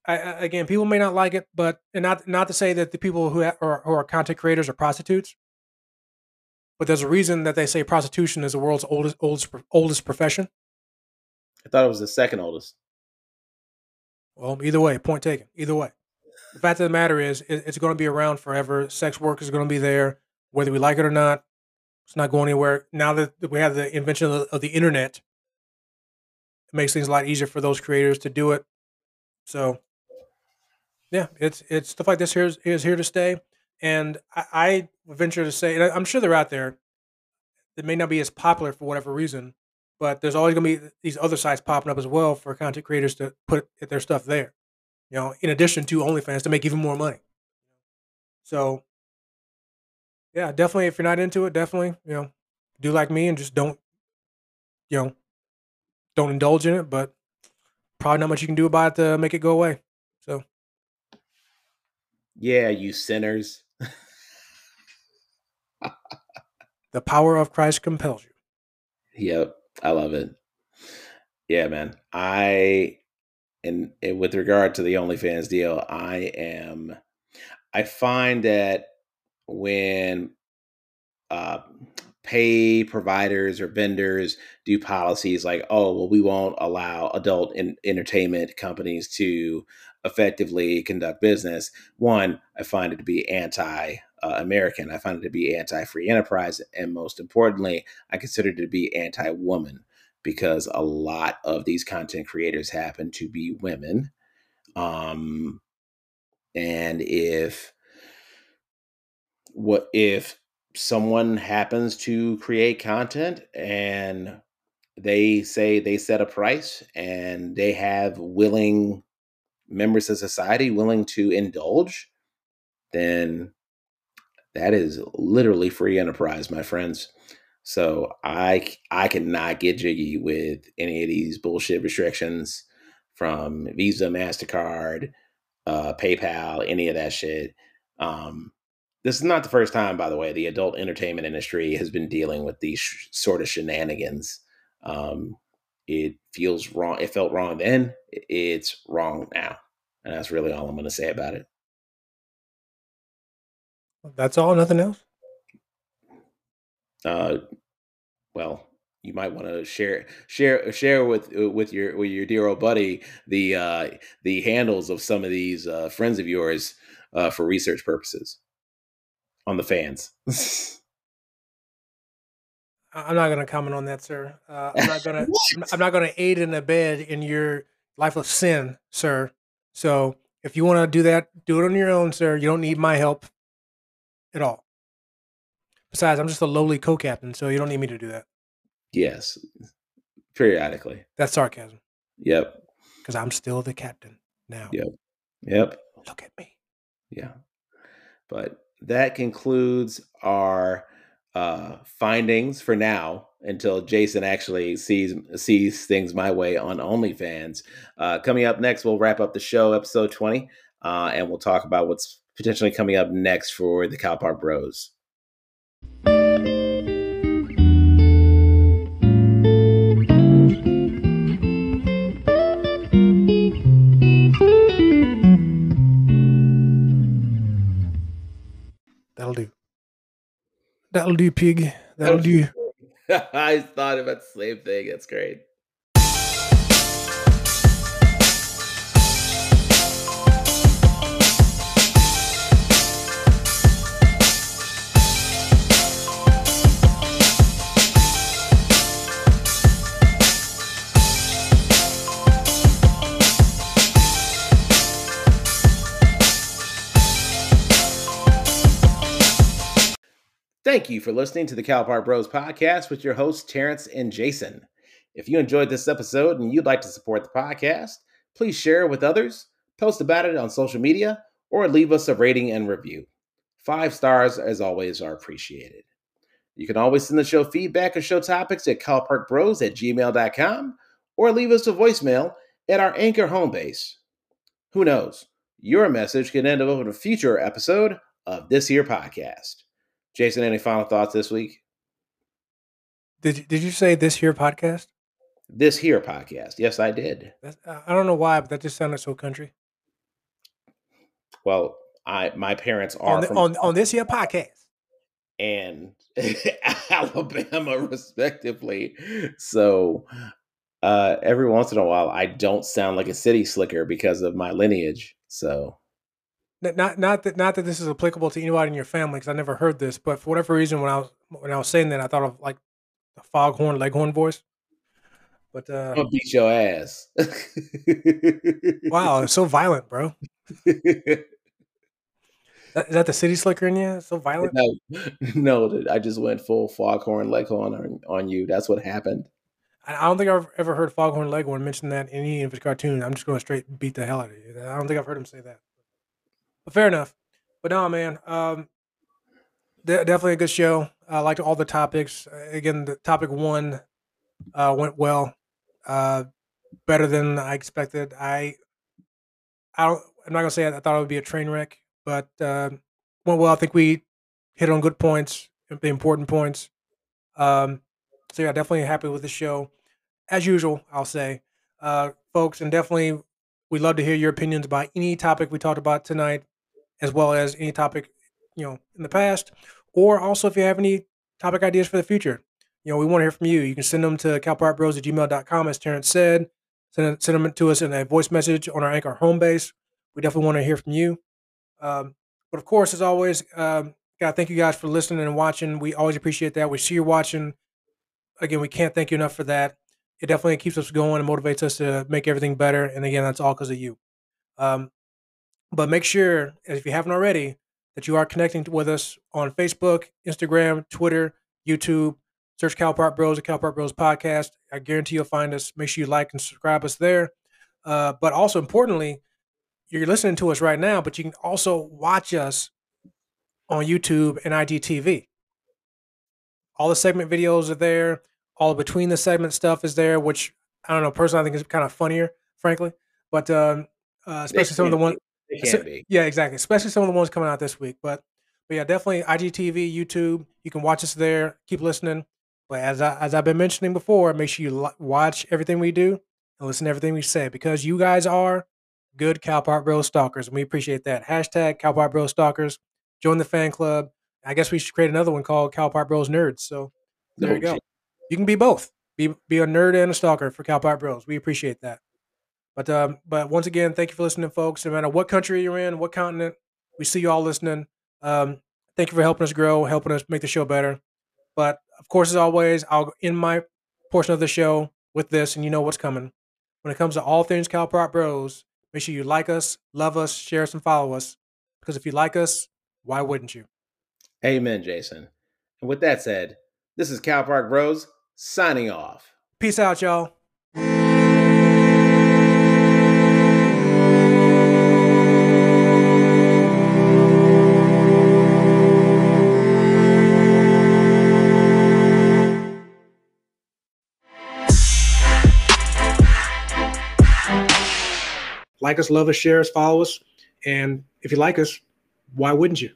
I, again, people may not like it, but and not not to say that the people who are, who are content creators are prostitutes. But there's a reason that they say prostitution is the world's oldest oldest oldest profession. I thought it was the second oldest. Well, either way, point taken. Either way, the fact of the matter is, it's going to be around forever. Sex work is going to be there, whether we like it or not. It's not going anywhere. Now that we have the invention of the, of the internet, it makes things a lot easier for those creators to do it. So, yeah, it's it's stuff like this here is, is here to stay. And I, I venture to say, and I'm sure they're out there. They may not be as popular for whatever reason, but there's always going to be these other sites popping up as well for content creators to put their stuff there. You know, in addition to OnlyFans to make even more money. So, yeah, definitely. If you're not into it, definitely, you know, do like me and just don't, you know, don't indulge in it. But probably not much you can do about it to make it go away. So, yeah, you sinners. The power of Christ compels you. Yep, I love it. Yeah, man. I and, and with regard to the OnlyFans deal, I am. I find that when uh, pay providers or vendors do policies like, oh, well, we won't allow adult in- entertainment companies to effectively conduct business. One, I find it to be anti uh, American. I find it to be anti free enterprise. And most importantly, I consider it to be anti woman because a lot of these content creators happen to be women. Um, and if what if someone happens to create content and they say they set a price and they have willing members of society willing to indulge, then that is literally free enterprise, my friends. So I I cannot get jiggy with any of these bullshit restrictions from Visa, Mastercard, uh, PayPal, any of that shit. Um, this is not the first time, by the way, the adult entertainment industry has been dealing with these sh- sort of shenanigans. Um, it feels wrong. It felt wrong then. It's wrong now. And that's really all I'm going to say about it. That's all, nothing else? Uh, well, you might want to share share share with uh, with your with your dear old buddy the uh, the handles of some of these uh, friends of yours uh, for research purposes on the fans. I'm not going to comment on that, sir. Uh, I'm not going to. I'm not going to aid and abet in your life of sin, sir. So if you want to do that, do it on your own, sir. You don't need my help at all. Besides, I'm just a lowly co-captain, so you don't need me to do that. Yes, periodically. That's sarcasm, Yep. because I'm still the captain now. Yep. Yep. Look at me. Yeah. But that concludes our uh findings for now until Jason actually sees sees things my way on OnlyFans. Uh coming up next, we'll wrap up the show, episode 20, uh, and we'll talk about what's potentially coming up next for the Cal Park Bros. That'll do. That'll do, pig. That'll do. I thought about the same thing. That's great. Thank you for listening to the Cal Park Bros podcast with your hosts, Terrence and Jason. If you enjoyed this episode and you'd like to support the podcast, please share it with others, post about it on social media, or leave us a rating and review. Five stars, as always, are appreciated. You can always send the show feedback or show topics at calparkbros at gmail.com or leave us a voicemail at our anchor home base. Who knows? Your message can end up in a future episode of this here podcast. Jason, any final thoughts this week? Did you, did you say this here podcast? This here podcast. Yes, I did. That's, I don't know why, but that just sounded so country. Well, I my parents are On, the, from on on this here podcast. and Alabama, respectively. So uh, every once in a while, I don't sound like a city slicker because of my lineage. So Not not that not that this is applicable to anybody in your family because I never heard this, but for whatever reason, when I was when I was saying that, I thought of like the foghorn leghorn voice. But uh, I'm gonna beat your ass. wow, it's so violent, bro. That, is that the city slicker in you? It's so violent. no, no, I just went full foghorn leghorn on, on you. That's what happened. I I don't think I've ever heard Foghorn Leghorn mention that in any of his cartoons. I'm just going to straight beat the hell out of you. I don't think I've heard him say that. But fair enough. But no, man, um, de- definitely a good show. I liked all the topics. Uh, Again, the topic one uh, went well, uh, better than I expected. I, I don't. I'm not gonna say I thought it would be a train wreck, but uh, went well. I think we hit on good points, the important points. Um, so yeah, definitely happy with the show. As usual, I'll say, uh, folks, and definitely we'd love to hear your opinions about any topic we talked about tonight, as well as any topic you know in the past, or also if you have any topic ideas for the future. You know, we want to hear from you. You can send them to calparkbros at gmail.com, as Terrence said. Send, send them to us in a voice message on our Anchor home base. We definitely want to hear from you. Um, but of course, as always, um, God, thank you guys for listening and watching. We always appreciate that. We see you watching. Again, we can't thank you enough for that. It definitely keeps us going and motivates us to make everything better. And again, that's all because of you. Um, but make sure, if you haven't already, that you are connecting with us on Facebook, Instagram, Twitter, YouTube. Search Cal Park Bros or Cal Park Bros Podcast. I guarantee you'll find us. Make sure you like and subscribe us there. Uh, but also importantly, you're listening to us right now, but you can also watch us on YouTube and IGTV. All the segment videos are there. All the between the segment stuff is there, which I don't know. Personally, I think is kind of funnier, frankly. But um, uh, especially some of the can It so- be. yeah, exactly. Especially some of the ones coming out this week. But but yeah, definitely IGTV, YouTube. You can watch us there. Keep listening. But as I as I've been mentioning before, make sure you watch everything we do and listen to everything we say because you guys are good Cal Park Bros stalkers, and we appreciate that. Hashtag Cal Park Bros stalkers. Join the fan club. I guess we should create another one called Cal Park Bros Nerds. So there Oh, you go. gee. You can be both. Be be a nerd and a stalker for Cal Park Bros. We appreciate that. But um, but once again, thank you for listening, folks. No matter what country you're in, what continent, we see you all listening. Um, thank you for helping us grow, helping us make the show better. But of course, as always, I'll end my portion of the show with this, and you know what's coming. When it comes to all things Cal Park Bros, make sure you like us, love us, share us, and follow us. Because if you like us, why wouldn't you? Amen, Jason. And with that said, this is Cal Park Bros signing off. Peace out, y'all. Like us, love us, share us, follow us. And if you like us, why wouldn't you?